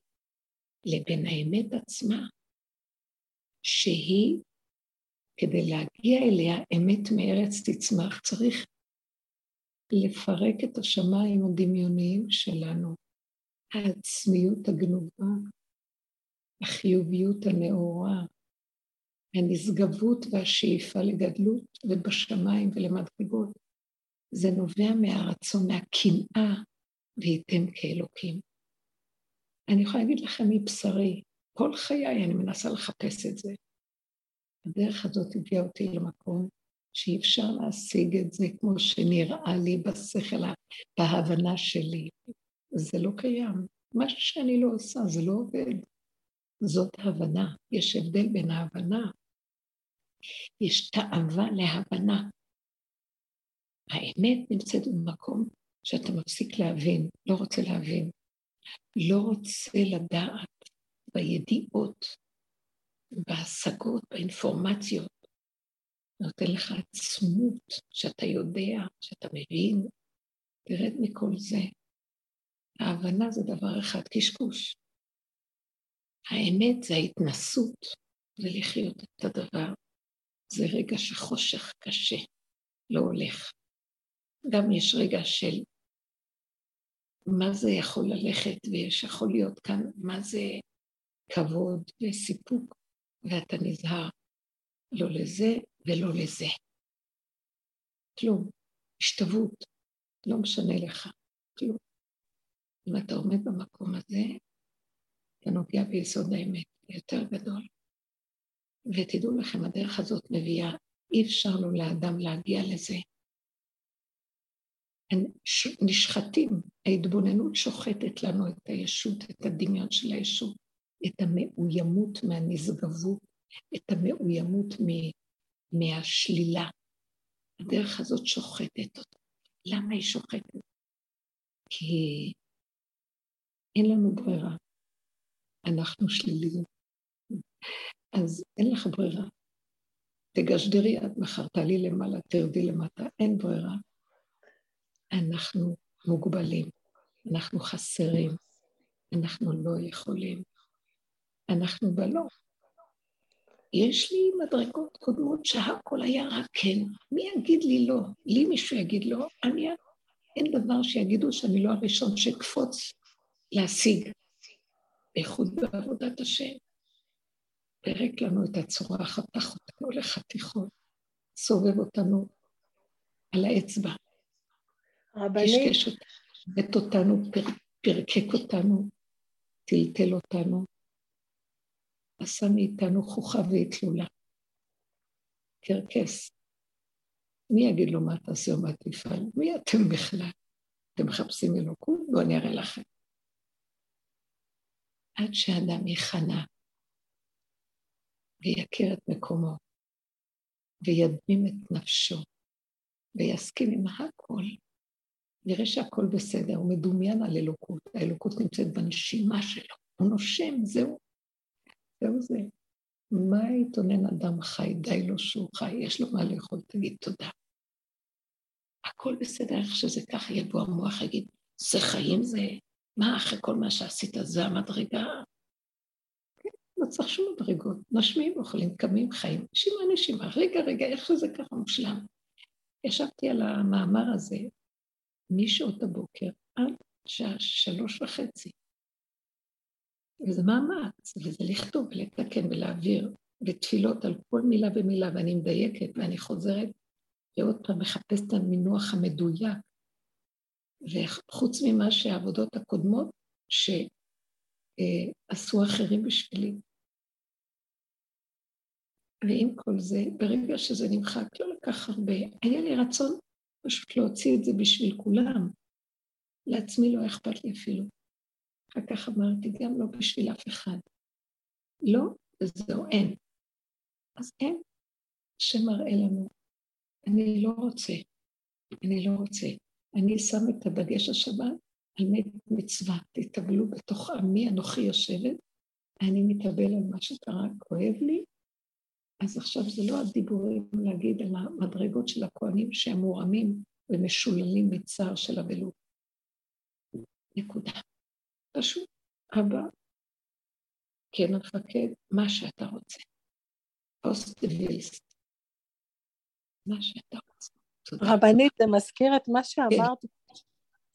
לבין האמת עצמה, שהיא, כדי להגיע אליה, אמת מארץ תצמח, צריך לפרק את השמיים הדמיוניים שלנו, העצמיות הגנובה, החיוביות הנאורה, הנשגבות והשאיפה לגדלות ובשמיים ולמדרגות. זה נובע מהרצון, מהקנאה, וייתם כאלוקים. אני יכולה להגיד לכם מבשרי, כל חיי אני מנסה לחפש את זה. הדרך הזאת הביאה אותי למקום שאי אפשר להשיג את זה כמו שנראה לי בשכל, בהבנה שלי. זה לא קיים. מה שאני לא עושה, זה לא עובד. זאת הבנה. יש הבדל בין ההבנה. יש תאווה להבנה. האמת נמצאת במקום שאתה מפסיק להבין, לא רוצה להבין, לא רוצה לדעת בידיעות, בהשגות, באינפורמציות. נותן לך עצמות שאתה יודע, שאתה מבין, תרד מכל זה. ההבנה זה דבר אחד, קשקוש. האמת זה ההתנסות ולחיות את הדבר. זה רגע שחושך קשה, לא הולך. גם יש רגע של מה זה יכול ללכת, ויש יכול להיות כאן מה זה כבוד וסיפוק, ואתה נזהר לא לזה ולא לזה. כלום. השתוות, לא משנה לך, כלום. אם אתה עומד במקום הזה, אתה נוגע ביסוד האמת, יותר גדול. ותדעו לכם, הדרך הזאת מביאה, אי אפשר לו לאדם להגיע לזה. נשחטים, ההתבוננות שוחטת לנו את הישות, את הדמיון של הישות, את המאוימות מהנשגבות, את המאוימות מהשלילה. הדרך הזאת שוחטת אותה. למה היא שוחטת? כי אין לנו ברירה. אנחנו שליליים. אז אין לך ברירה. תגשדרי עד מחר, תעלי למעלה, תרדי למטה, אין ברירה. אנחנו מוגבלים, אנחנו חסרים, אנחנו לא יכולים, אנחנו בלא. יש לי מדרגות קודמות שהכל היה רק כן. מי יגיד לי לא? לי מישהו יגיד לא, אני... אין דבר שיגידו שאני לא הראשון שקפוץ להשיג. בייחוד בעבודת השם. פירק לנו את הצורה, חתך אותנו לחתיכות, סובב אותנו על האצבע. רבנית. קשקש אותנו, אותנו, פר, פרקק אותנו, טלטל אותנו, עשה מאיתנו חוכה ואתלולה. קרקס. מי יגיד לו מה תעשה או מה תפעל? מי אתם בכלל? אתם מחפשים אלוקות? בואו אני אראה לכם. עד שאדם ייכנע ויכיר את מקומו וידמים את נפשו ויסכים עם הכל, נראה שהכל בסדר, הוא מדומיין על אלוקות, האלוקות נמצאת בנשימה שלו, הוא נושם, זהו, זהו זה. מה יתונן אדם חי? די לו שהוא חי, יש לו מה לאכול, תגיד תודה. הכל בסדר, איך שזה ככה, יבוא המוח, יגיד, זה חיים זה, מה אחרי כל מה שעשית זה המדרגה? כן, לא צריך שום מדרגות, נשמים, אוכלים, קמים, חיים, נשימה נשימה, רגע רגע, איך שזה ככה מושלם. ישבתי על המאמר הזה משעות הבוקר עד שעה שלוש וחצי. וזה מאמץ, וזה לכתוב ולתקן ולהעביר, ותפילות על כל מילה ומילה, ואני מדייקת ואני חוזרת, ועוד פעם מחפשת את המינוח המדויק, וחוץ ממה שהעבודות הקודמות, ש... אה, עשו אחרים בשבילי. ועם כל זה, ברגע שזה נמחק, לא לקח הרבה, היה לי רצון פשוט להוציא את זה בשביל כולם. לעצמי לא אכפת לי אפילו. אחר כך אמרתי, גם לא בשביל אף אחד. לא, וזהו, אין. אז אין. שמראה לנו, אני לא רוצה, אני לא רוצה. אני שם את הדגש השבת על מצווה, תתאבלו בתוך עמי אנוכי יושבת, אני מתאבל על מה שקרה, כואב לי, אז עכשיו זה לא הדיבורים להגיד על המדרגות של הכוהנים שהם מורמים ומשוללים מצער של אבלות. נקודה. פשוט, אבא, כן המפקד, מה שאתה רוצה. פוסט וילסט. מה שאתה רוצה. רבנית, זה מזכיר את מה שאמרת, כן.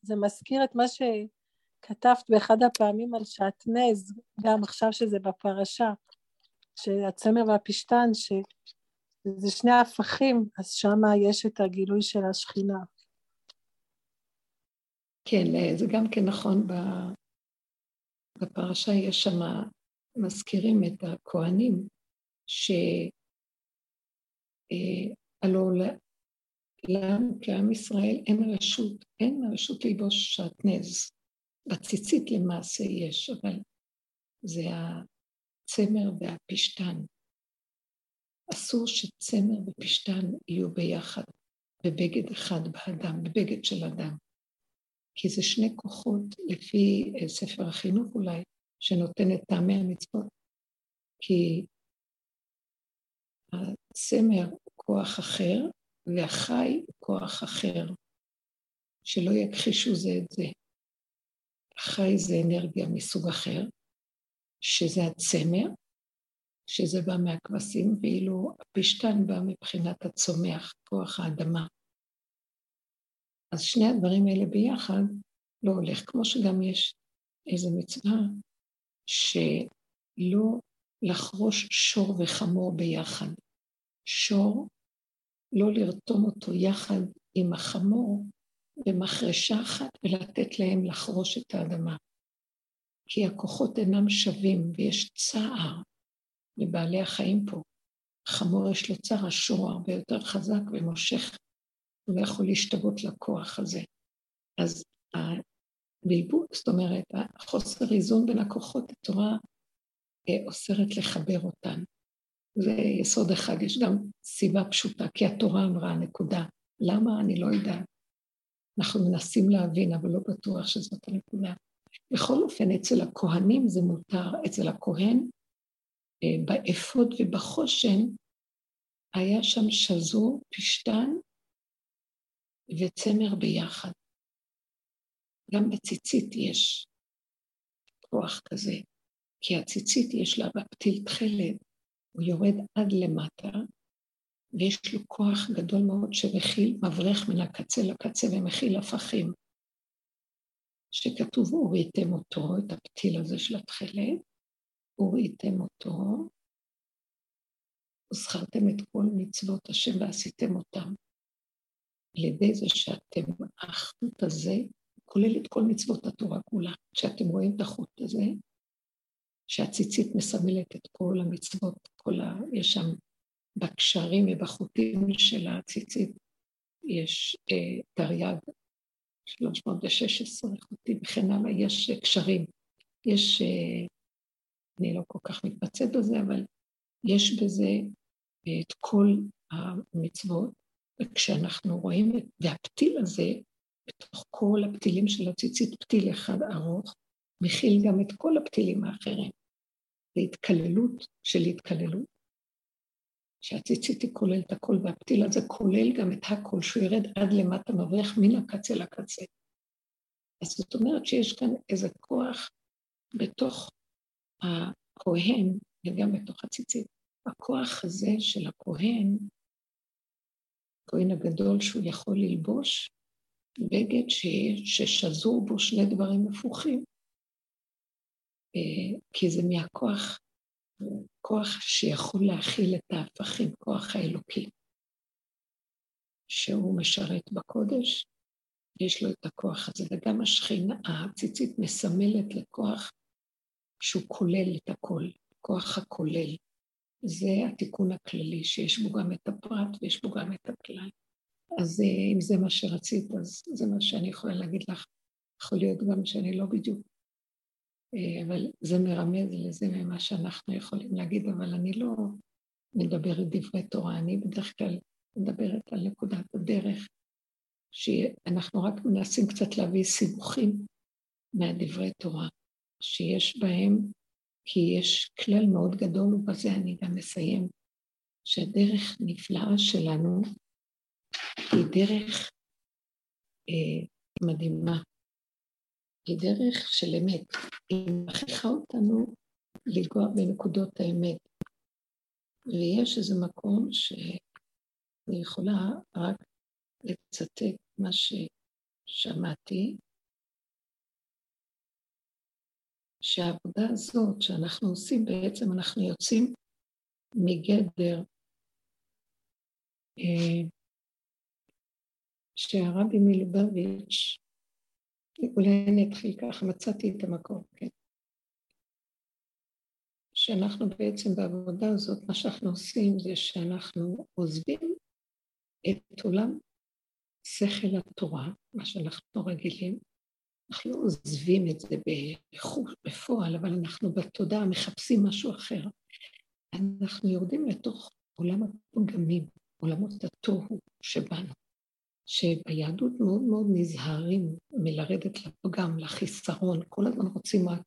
זה מזכיר את מה שכתבת באחד הפעמים על שעטנז, גם עכשיו שזה בפרשה, שהצמר והפשתן, שזה שני הפכים, אז שם יש את הגילוי של השכינה. כן, זה גם כן נכון, בפרשה יש שם, מזכירים את הכוהנים, שהלוא אה, לנו כעם ישראל אין רשות, אין רשות ללבוש שעטנז. בציצית למעשה יש, אבל זה הצמר והפשתן. אסור שצמר ופשתן יהיו ביחד, בבגד אחד באדם, בבגד של אדם. כי זה שני כוחות, לפי אה, ספר החינוך אולי, שנותן את טעמי המצוות. כי הצמר הוא כוח אחר, והחי הוא כוח אחר, שלא יכחישו זה את זה. החי זה אנרגיה מסוג אחר, שזה הצמר, שזה בא מהכבשים, ואילו הפשתן בא מבחינת הצומח, כוח האדמה. אז שני הדברים האלה ביחד לא הולך, כמו שגם יש איזו מצווה שלא לחרוש שור וחמור ביחד. שור, לא לרתום אותו יחד עם החמור במחרשה אחת ולתת להם לחרוש את האדמה. כי הכוחות אינם שווים ויש צער לבעלי החיים פה. חמור יש לו צער, השור הרבה יותר חזק ומושך הוא לא יכול להשתוות לכוח הזה. אז הבלבול, זאת אומרת, החוסר איזון בין הכוחות, התורה אה, אוסרת לחבר אותן. זה יסוד אחד, יש גם סיבה פשוטה, כי התורה אמרה, נקודה. למה? אני לא יודעת. אנחנו מנסים להבין, אבל לא בטוח שזאת הנקודה. בכל אופן, אצל הכהנים זה מותר, אצל הכהן, אה, באפוד ובחושן, היה שם שזור, פשתן וצמר ביחד. גם בציצית יש כוח כזה, כי הציצית יש לה בפתיל תכלת, הוא יורד עד למטה, ויש לו כוח גדול מאוד שמכיל, מבריח מן הקצה לקצה ומכיל הפכים. שכתוב, וראיתם אותו, את הפתיל הזה של התכלת, וראיתם אותו, וזכרתם את כל מצוות השם ועשיתם אותם. על ידי זה שאתם, האחדות הזה כולל את כל מצוות התורה כולה. כשאתם רואים את החוט הזה, שהציצית מסמלת את כל המצוות, כל ה... יש שם בקשרים ובחוטים של הציצית, יש אה, תרי"ג 316 חוטים וכן הלאה, יש אה, קשרים. יש, אה, אני לא כל כך מתמצאת בזה, אבל יש בזה אה, את כל המצוות, וכשאנחנו רואים והפתיל הזה, בתוך כל הפתילים של הציצית, פתיל אחד ארוך, מכיל גם את כל הפתילים האחרים. זה התקללות של התקללות, שהציצית היא כוללת הכל, והפתיל הזה כולל גם את הכל, שהוא ירד עד למטה, מבריח מן הקצה לקצה. אז זאת אומרת שיש כאן איזה כוח בתוך הכהן וגם בתוך הציצית. הכוח הזה של הכהן הכהן הגדול שהוא יכול ללבוש בגד ש... ששזור בו שני דברים הפוכים, אה, כי זה מהכוח, כוח שיכול להכיל את ההפכים, כוח האלוקי, שהוא משרת בקודש, יש לו את הכוח הזה, וגם השכינה, הציצית מסמלת לכוח שהוא כולל את הכל, כוח הכולל. זה התיקון הכללי, שיש בו גם את הפרט ויש בו גם את הכלל. אז אה, אם זה מה שרצית, אז זה מה שאני יכולה להגיד לך. יכול להיות גם שאני לא בדיוק, אה, אבל זה מרמז לזה ממה שאנחנו יכולים להגיד, אבל אני לא מדברת דברי תורה, אני בדרך כלל מדברת על נקודת הדרך, שאנחנו רק מנסים קצת להביא סיבוכים מהדברי תורה, שיש בהם, כי יש כלל מאוד גדול, ובזה אני גם מסיים, שהדרך נפלאה שלנו היא דרך אה, מדהימה. היא דרך של אמת. היא מכריחה אותנו לנגוע בנקודות האמת. ויש איזה מקום שאני יכולה רק לצטט מה ששמעתי, שהעבודה הזאת שאנחנו עושים, בעצם אנחנו יוצאים מגדר אה, שהרבי מלובביץ', אולי אני אתחיל ככה, מצאתי את המקום, כן. שאנחנו בעצם בעבודה הזאת, מה שאנחנו עושים זה שאנחנו עוזבים את עולם שכל התורה, מה שאנחנו רגילים, אנחנו לא עוזבים את זה בחוש, בפועל, אבל אנחנו בתודעה מחפשים משהו אחר. אנחנו יורדים לתוך עולם הפגמים, עולמות התוהו שבנו. שביהדות מאוד מאוד נזהרים מלרדת לפגם, לחיסרון, כל הזמן רוצים רק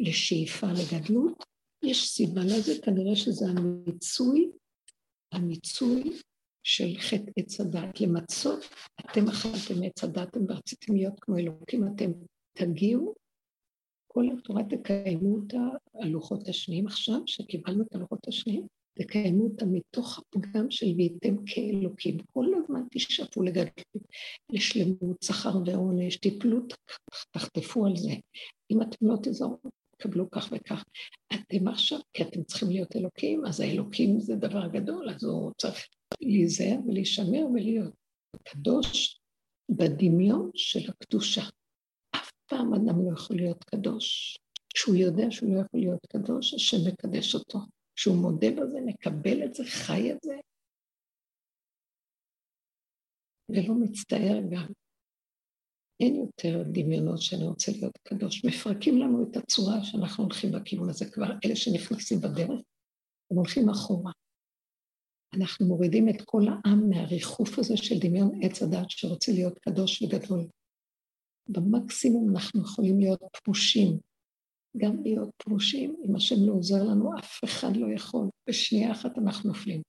לשאיפה לגדלות. יש סיבה לזה, כנראה שזה המיצוי, המיצוי של חטא עץ הדת. למצות, אתם אכלתם עץ הדת, אתם רציתם להיות כמו אלוקים, אתם תגיעו, כל התורה תקיימו אותה, הלוחות השניים עכשיו, שקיבלנו את הלוחות השניים, תקיימו אותה מתוך הפגם של והייתם כאלוקים. כל הזמן תשאפו לגדלות, לשלמות, שכר ועונש, תיפלו, תחטפו על זה. אם אתם לא תזהו, תקבלו כך וכך. אתם עכשיו, כי אתם צריכים להיות אלוקים, אז האלוקים זה דבר גדול, אז הוא צריך להיזהר ולהישמר ולהיות קדוש בדמיון של הקדושה. אף פעם אדם לא יכול להיות קדוש. כשהוא יודע שהוא לא יכול להיות קדוש, השם מקדש אותו. שהוא מודה בזה, מקבל את זה, חי את זה, ולא מצטער גם. אין יותר דמיונות שאני רוצה להיות קדוש. מפרקים לנו את הצורה שאנחנו הולכים בכיוון הזה כבר, אלה שנכנסים בדרך, הם הולכים אחורה. אנחנו מורידים את כל העם מהריחוף הזה של דמיון עץ הדת שרוצה להיות קדוש וגדול. במקסימום אנחנו יכולים להיות פרושים, גם להיות פרושים, אם השם לא עוזר לנו, אף אחד לא יכול. בשנייה אחת אנחנו נופלים.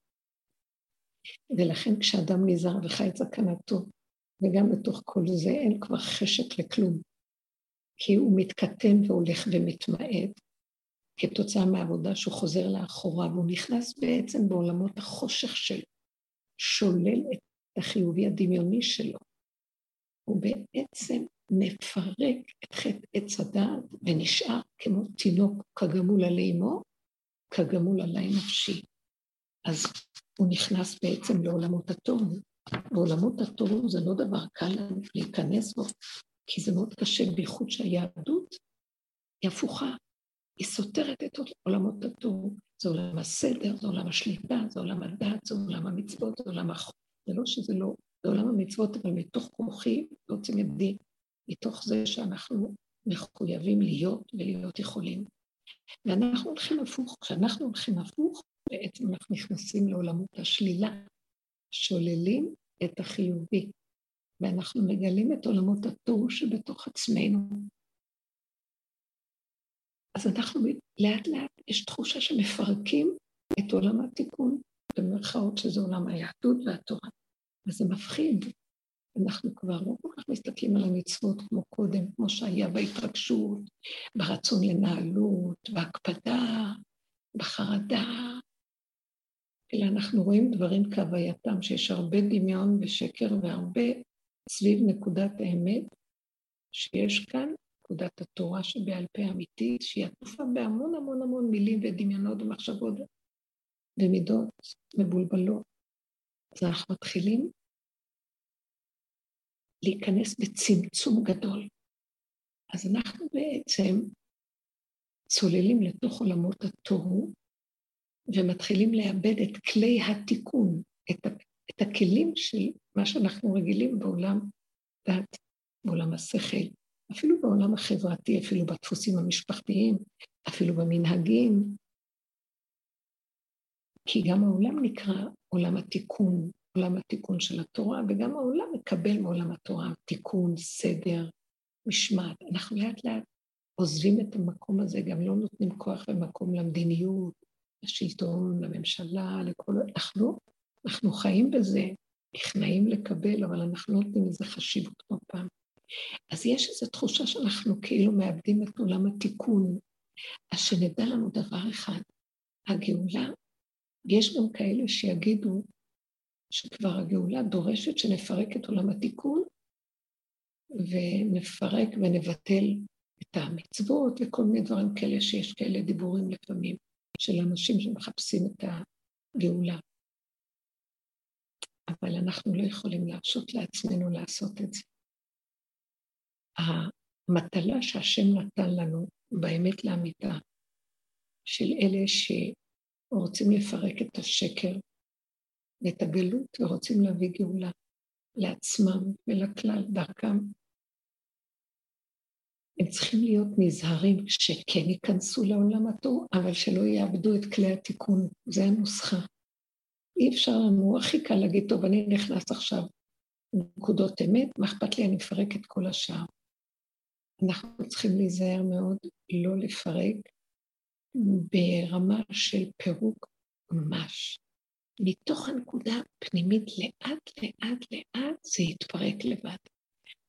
ולכן כשאדם נזהר וחי את סכנתו, וגם בתוך כל זה אין כבר חשק לכלום, כי הוא מתקטן והולך ומתמעט כתוצאה מהעבודה שהוא חוזר לאחורה, והוא נכנס בעצם בעולמות החושך שלו, שולל את החיובי הדמיוני שלו. הוא בעצם מפרק את חטא עץ הדעת ונשאר כמו תינוק כגמול עלי אמו, כגמול עלי נפשי. אז הוא נכנס בעצם לעולמות התוהו. בעולמות התוהו זה לא דבר קל להיכנס בו, כי זה מאוד קשה, בייחוד שהיהדות היא הפוכה, היא סותרת את עולמות התוהו. זה עולם הסדר, זה עולם השליטה, זה עולם הדת, זה עולם המצוות, זה עולם החוק. זה לא שזה לא, זה עולם המצוות, אבל מתוך כוחי את דין. מתוך זה שאנחנו מחויבים להיות ולהיות יכולים. ואנחנו הולכים הפוך. כשאנחנו הולכים הפוך, בעצם אנחנו נכנסים לעולמות השלילה, שוללים את החיובי, ואנחנו מגלים את עולמות התוהו שבתוך עצמנו. אז אנחנו לאט לאט, יש תחושה שמפרקים את עולם התיקון, במרכאות שזה עולם היהדות והתורה. וזה מפחיד, אנחנו כבר לא כל כך מסתכלים על המצוות כמו קודם, כמו שהיה בהתרגשות, ברצון לנהלות, בהקפדה, בחרדה, אלא אנחנו רואים דברים כהווייתם, שיש הרבה דמיון ושקר והרבה סביב נקודת האמת, שיש כאן נקודת התורה שבעל פה אמיתית, שהיא עטופה בהמון המון המון מילים ודמיונות ומחשבות ומידות מבולבלות. אז אנחנו מתחילים להיכנס בצמצום גדול. אז אנחנו בעצם צוללים לתוך עולמות התוהו ומתחילים לאבד את כלי התיקון, את, את הכלים של מה שאנחנו רגילים בעולם דת, בעולם השכל, אפילו בעולם החברתי, אפילו בדפוסים המשפחתיים, אפילו במנהגים, כי גם העולם נקרא עולם התיקון, עולם התיקון של התורה, וגם העולם מקבל מעולם התורה תיקון, סדר, משמעת. אנחנו לאט לאט עוזבים את המקום הזה, גם לא נותנים כוח ומקום למדיניות, לשלטון, לממשלה, לכל... אנחנו, אנחנו חיים בזה, נכנעים לקבל, אבל אנחנו לא נותנים לזה חשיבות כמו פעם. אז יש איזו תחושה שאנחנו כאילו מאבדים את עולם התיקון. אז שנדע לנו דבר אחד, הגאולה, יש גם כאלה שיגידו שכבר הגאולה דורשת שנפרק את עולם התיקון ונפרק ונבטל את המצוות וכל מיני דברים כאלה שיש כאלה דיבורים לפעמים של אנשים שמחפשים את הגאולה. אבל אנחנו לא יכולים להרשות לעצמנו לעשות את זה. המטלה שהשם נתן לנו באמת לאמיתה של אלה שרוצים לפרק את השקר ואת הגלות ורוצים להביא גאולה לעצמם ולכלל דרכם. הם צריכים להיות נזהרים שכן ייכנסו לעולם התור, אבל שלא יאבדו את כלי התיקון, זה הנוסחה. אי אפשר לנו, הכי קל להגיד, טוב, אני נכנס עכשיו נקודות אמת, מה אכפת לי, אני אפרק את כל השאר. אנחנו צריכים להיזהר מאוד לא לפרק ברמה של פירוק ממש. מתוך הנקודה הפנימית לאט לאט לאט זה יתפרק לבד.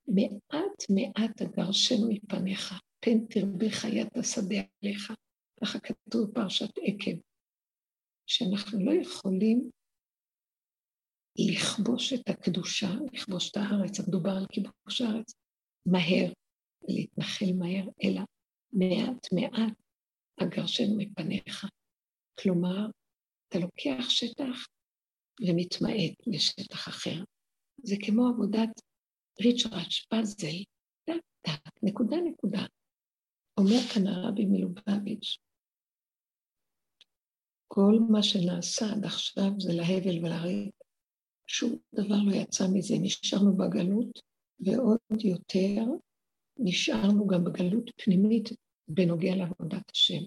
מעט מעט אגרשנו מפניך, פן תרבה חיית השדה עליך. ככה כתוב בפרשת עקב, שאנחנו לא יכולים לכבוש את הקדושה, לכבוש את הארץ, המדובר על כיבוש הארץ, מהר, להתנחל מהר, אלא מעט מעט אגרשנו מפניך. כלומר, אתה לוקח שטח ומתמעט לשטח אחר. זה כמו עבודת ריצ'ראץ', פאזל, דק דק, נקודה נקודה. אומר כאן הרבי מלובביץ', כל מה שנעשה עד עכשיו זה להבל ולריק. שום דבר לא יצא מזה, נשארנו בגלות, ועוד יותר נשארנו גם בגלות פנימית בנוגע לעבודת השם.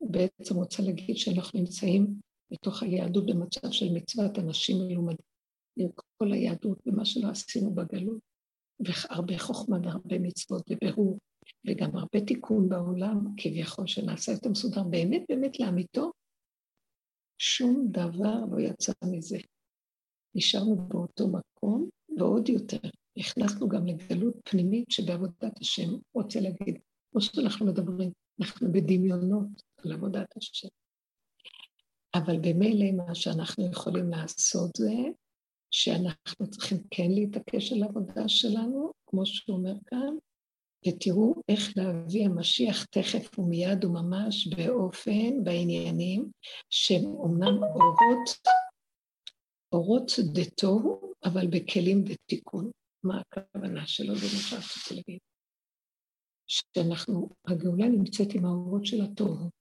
בעצם רוצה להגיד שאנחנו נמצאים בתוך היהדות במצב של מצוות אנשים מלומדים. עם כל היהדות ומה שלא עשינו בגלות, והרבה חוכמה והרבה מצוות ובירור, וגם הרבה תיקון בעולם, כביכול שנעשה יותר מסודר, באמת באמת לאמיתו, שום דבר לא יצא מזה. נשארנו באותו מקום, ועוד יותר, נכנסנו גם לגלות פנימית שבעבודת השם, רוצה להגיד, כמו שאנחנו מדברים, אנחנו בדמיונות על עבודת השם. אבל במילא מה שאנחנו יכולים לעשות זה שאנחנו צריכים כן להתעקש על העבודה שלנו, כמו שהוא אומר כאן, ותראו איך להביא המשיח תכף ומיד וממש באופן, בעניינים, שהם אומנם אורות, אורות דתוהו, אבל בכלים דתיקון. מה הכוונה שלו? זה מה שרציתי להגיד. שאנחנו, הגאולה נמצאת עם האורות של התוהו.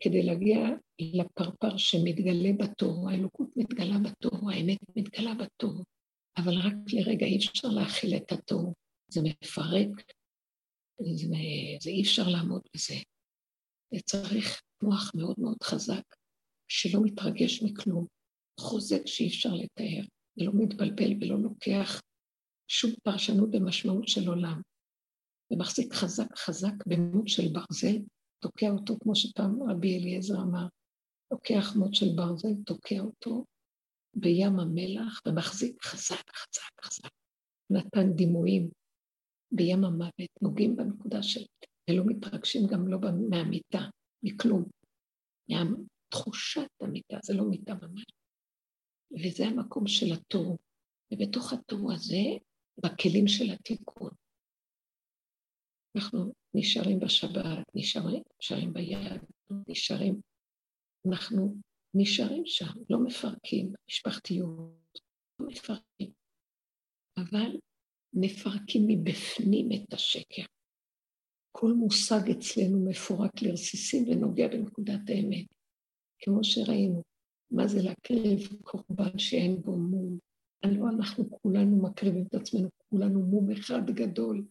כדי להגיע לפרפר שמתגלה בתוהו, האלוקות מתגלה בתוהו, האמת מתגלה בתוהו, אבל רק לרגע אי אפשר להכיל את התוהו, זה מפרק, זה, זה אי אפשר לעמוד בזה. זה צריך מוח מאוד מאוד חזק, שלא מתרגש מכלום, חוזק שאי אפשר לתאר, ולא מתבלבל ולא לוקח שום פרשנות במשמעות של עולם, ומחזיק חזק חזק במות של ברזל, תוקע אותו, כמו שפעם רבי אליעזר אמר, לוקח מות של ברזל, תוקע אותו בים המלח ומחזיק חזק, חזק, חזק. נתן דימויים בים המוות, נוגעים בנקודה של... ולא מתרגשים גם לא מהמיטה, מכלום. מהתחושת המיטה, זה לא מיטה ממש. וזה המקום של התור. ובתוך התור הזה, בכלים של התיקון. אנחנו נשארים בשבת, נשארים, נשארים ביד, נשארים, אנחנו נשארים שם, לא מפרקים, משפחתיות, לא מפרקים, אבל מפרקים מבפנים את השקר. כל מושג אצלנו מפורק לרסיסים ונוגע בנקודת האמת. כמו שראינו, מה זה להקריב קורבן שאין בו מום? הלוא אנחנו כולנו מקריבים את עצמנו, כולנו מום אחד גדול.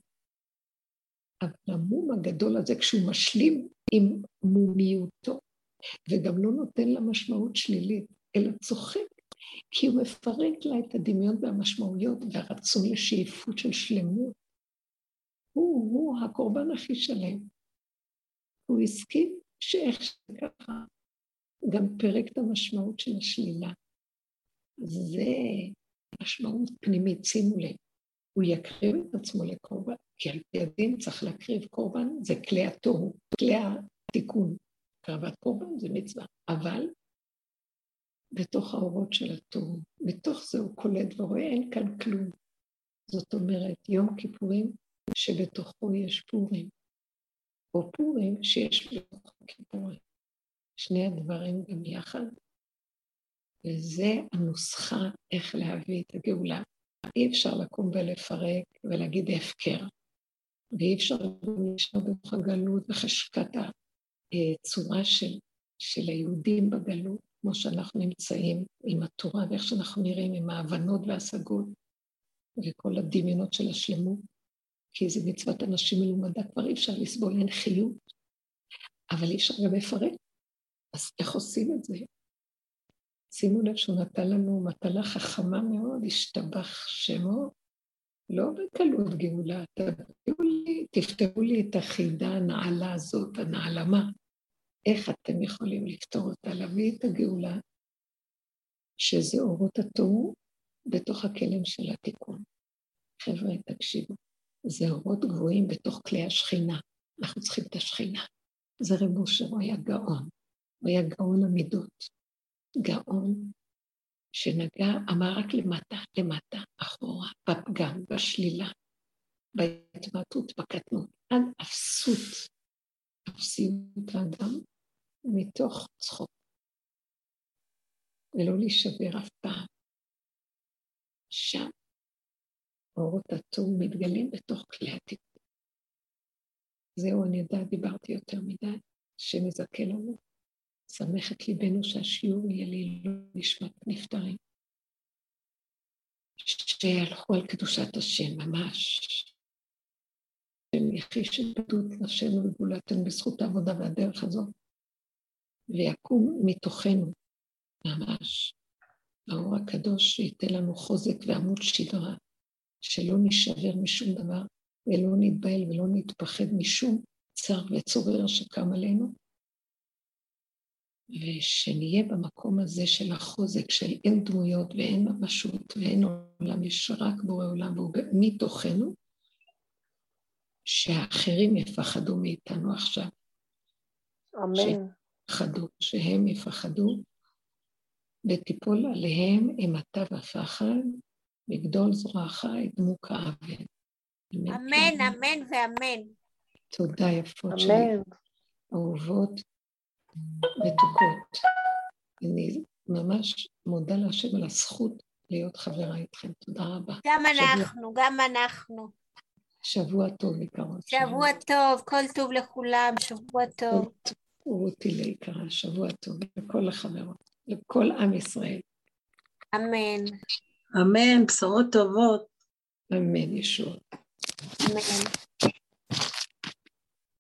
המום הגדול הזה, כשהוא משלים עם מומיותו, וגם לא נותן לה משמעות שלילית, אלא צוחק, כי הוא מפרק לה את הדמיון והמשמעויות והרצון לשאיפות של שלמות. הוא, הוא הקורבן הכי שלם. הוא הסכים שאיך שככה, גם פרק את המשמעות של השלילה. זה משמעות פנימית, שימו לב. הוא יקריב את עצמו לקורבן, כי על פי הדין צריך להקריב קורבן, זה כלי התוהו, כלי התיקון. הקרבת קורבן זה מצווה, אבל בתוך האורות של התוהו, בתוך זה הוא קולט ורואה, אין כאן כלום. זאת אומרת, יום כיפורים שבתוכו יש פורים, או פורים שיש בתוכו כיפורים. שני הדברים גם יחד, וזה הנוסחה איך להביא את הגאולה. אי אפשר לקום ולפרק ולהגיד הפקר, ואי אפשר להישאר בתוך הגלות וחשקת הצורה של, של היהודים בגלות, כמו שאנחנו נמצאים עם התורה ואיך שאנחנו נראים עם ההבנות וההשגות וכל הדמיונות של השלמות, כי זה מצוות אנשים מלומדה, כבר אי אפשר לסבול, אין חיות, אבל אי אפשר גם לפרק. אז איך עושים את זה? שימו לב שהוא נתן לנו מטלה חכמה מאוד, השתבח שמו, לא בקלות גאולה, תביאו לי, תפתרו לי את החידה הנעלה הזאת, הנעלמה. איך אתם יכולים לפתור אותה? להביא את הגאולה, שזה אורות התוהו בתוך הכלם של התיקון. חבר'ה, תקשיבו, זה אורות גבוהים בתוך כלי השכינה. אנחנו צריכים את השכינה. זה רב אושר, הוא היה גאון. הוא היה גאון המידות. גאון שנגע, אמר רק למטה, למטה, אחורה, בפגם, בשלילה, בהתמעטות, בקטנות, עד אפסות, אפסיות האדם, מתוך צחוק, ולא להישבר אף פעם. שם אורות התור מתגלים בתוך כלי התיקון. זהו, אני יודעת, דיברתי יותר מדי, השם יזכה לנו. שמח את ליבנו שהשיעור יהיה לי לא נשמת נפטרים. שהלכו על קדושת השם ממש. יחיש את בדות נפשנו וגאולתנו בזכות העבודה והדרך הזאת, ויקום מתוכנו ממש. האור הקדוש שייתן לנו חוזק ועמוד שדרה, שלא נשבר משום דבר, ולא נתבהל ולא נתפחד משום צר וצורר שקם עלינו, ושנהיה במקום הזה של החוזק, של אין דמויות ואין ממשות ואין עולם, יש רק בורא עולם והוא מתוכנו, שהאחרים יפחדו מאיתנו עכשיו. אמן. שיפחדו, שהם יפחדו, ותיפול עליהם אימתה ופחד, לגדול זרועך ידמו כאבן. אמן, אמן ואמן. תודה יפות שלי. אמן. אהובות. מתוקות. אני ממש מודה להשם על הזכות להיות חברה איתכם. תודה רבה. גם אנחנו, גם אנחנו. שבוע טוב, יקרות. שבוע טוב, כל טוב לכולם, שבוע טוב. רותי ליקרה, שבוע טוב לכל החברות, לכל עם ישראל. אמן. אמן, בשורות טובות. אמן, ישוע. אמן.